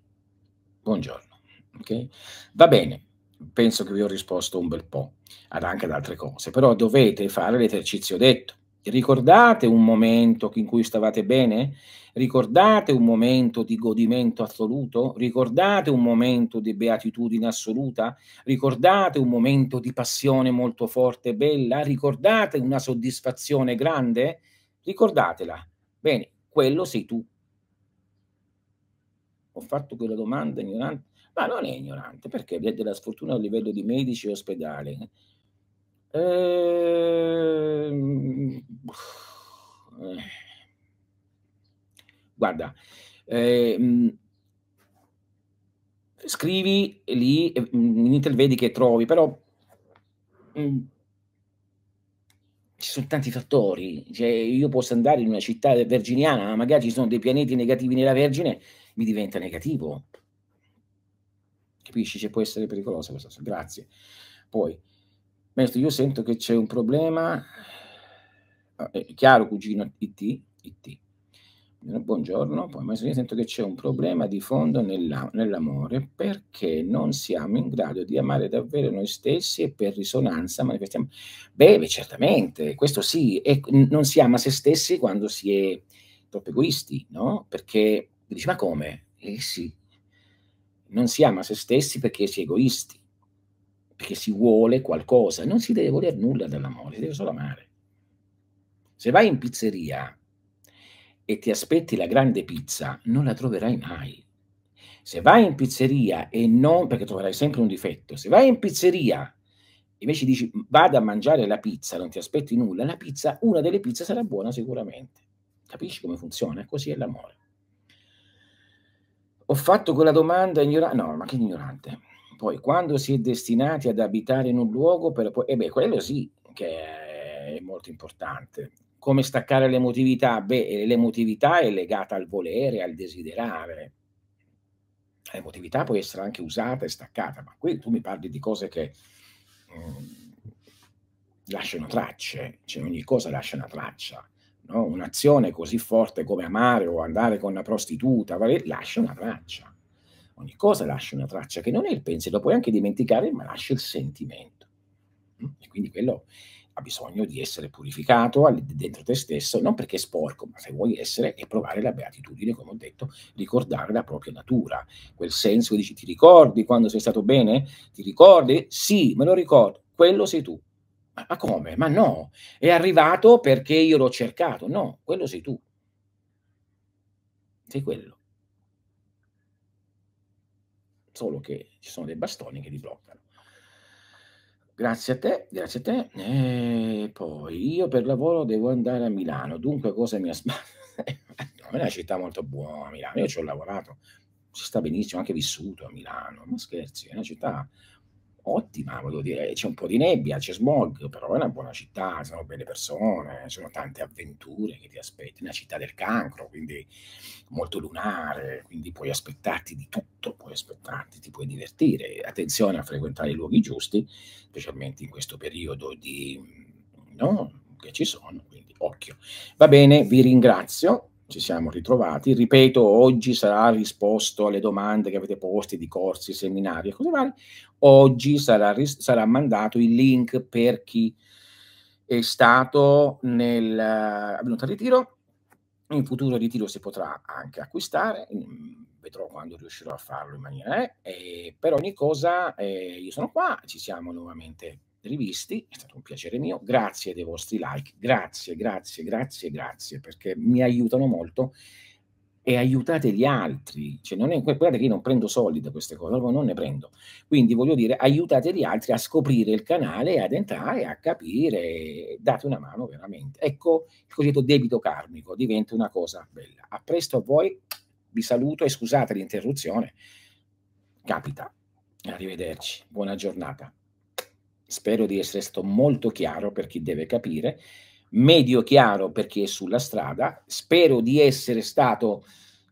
Buongiorno. Okay? Va bene penso che vi ho risposto un bel po' ad anche ad altre cose, però dovete fare l'esercizio detto. Ricordate un momento in cui stavate bene? Ricordate un momento di godimento assoluto? Ricordate un momento di beatitudine assoluta? Ricordate un momento di passione molto forte e bella? Ricordate una soddisfazione grande? Ricordatela. Bene, quello sei tu. Ho fatto quella domanda ignorante ma non è ignorante, perché vede la sfortuna a livello di medici e ospedali. Ehm... Guarda, ehm, scrivi lì, in Intel vedi che trovi, però mm, ci sono tanti fattori. Cioè, io posso andare in una città verginiana, ma magari ci sono dei pianeti negativi nella Vergine, mi diventa negativo. Capisci? Cioè, può essere pericolosa questa cosa. Grazie. Poi, maestro, io sento che c'è un problema. Ah, è chiaro, cugino IT? IT. Buongiorno, poi maestro, io sento che c'è un problema di fondo nella, nell'amore perché non siamo in grado di amare davvero noi stessi e per risonanza manifestiamo. Beh, certamente, questo sì, e non si ama se stessi quando si è troppo egoisti, no? Perché dici, ma come? Eh sì, non si ama se stessi perché si è egoisti, perché si vuole qualcosa, non si deve voler nulla dall'amore, si deve solo amare. Se vai in pizzeria e ti aspetti la grande pizza, non la troverai mai. Se vai in pizzeria e non, perché troverai sempre un difetto, se vai in pizzeria e invece dici vado a mangiare la pizza, non ti aspetti nulla, la pizza, una delle pizze sarà buona sicuramente. Capisci come funziona? Così è l'amore. Ho fatto quella domanda ignorante, no, ma che ignorante. Poi, quando si è destinati ad abitare in un luogo, per poi, e beh, quello sì, che è molto importante. Come staccare l'emotività? Beh, l'emotività è legata al volere, al desiderare. L'emotività può essere anche usata e staccata, ma qui tu mi parli di cose che... Mm, lasciano tracce, cioè ogni cosa lascia una traccia. No? Un'azione così forte come amare o andare con una prostituta, lascia una traccia. Ogni cosa lascia una traccia che non è il pensiero, puoi anche dimenticare, ma lascia il sentimento. Mm? E quindi quello ha bisogno di essere purificato dentro te stesso, non perché è sporco, ma se vuoi essere e provare la beatitudine, come ho detto, ricordare la propria natura, quel senso che dici ti ricordi quando sei stato bene? Ti ricordi? Sì, me lo ricordo, quello sei tu. Ma, ma come? Ma no, è arrivato perché io l'ho cercato. No, quello sei tu. Sei quello. Solo che ci sono dei bastoni che ti bloccano. Grazie a te, grazie a te. E poi io per lavoro devo andare a Milano, dunque cosa mi aspetta? no, è una città molto buona Milano, io ci ho lavorato, si sta benissimo, anche vissuto a Milano, ma scherzi, è una città ottima, voglio dire, c'è un po' di nebbia, c'è smog, però è una buona città, sono belle persone, ci sono tante avventure che ti aspetti, una città del cancro, quindi molto lunare, quindi puoi aspettarti di tutto, puoi aspettarti, ti puoi divertire, attenzione a frequentare i luoghi giusti, specialmente in questo periodo di, no, che ci sono, quindi occhio. Va bene, vi ringrazio, ci siamo ritrovati. Ripeto, oggi sarà risposto alle domande che avete posti di corsi, seminari e cose varie. Oggi sarà, sarà mandato il link per chi è stato nel avvenuto al ritiro. In futuro ritiro si potrà anche acquistare, vedrò quando riuscirò a farlo in maniera. Eh, per ogni cosa, eh, io sono qua, ci siamo nuovamente rivisti, è stato un piacere mio, grazie dei vostri like, grazie, grazie, grazie, grazie, perché mi aiutano molto e aiutate gli altri, cioè non è, guardate che io non prendo soldi da queste cose, non ne prendo, quindi voglio dire, aiutate gli altri a scoprire il canale, ad entrare, a capire, date una mano veramente. Ecco, il cosiddetto debito karmico diventa una cosa bella. A presto a voi, vi saluto e scusate l'interruzione, capita. Arrivederci, buona giornata. Spero di essere stato molto chiaro per chi deve capire, medio chiaro per chi è sulla strada, spero di essere stato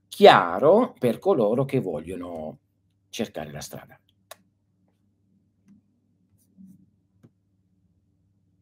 chiaro per coloro che vogliono cercare la strada.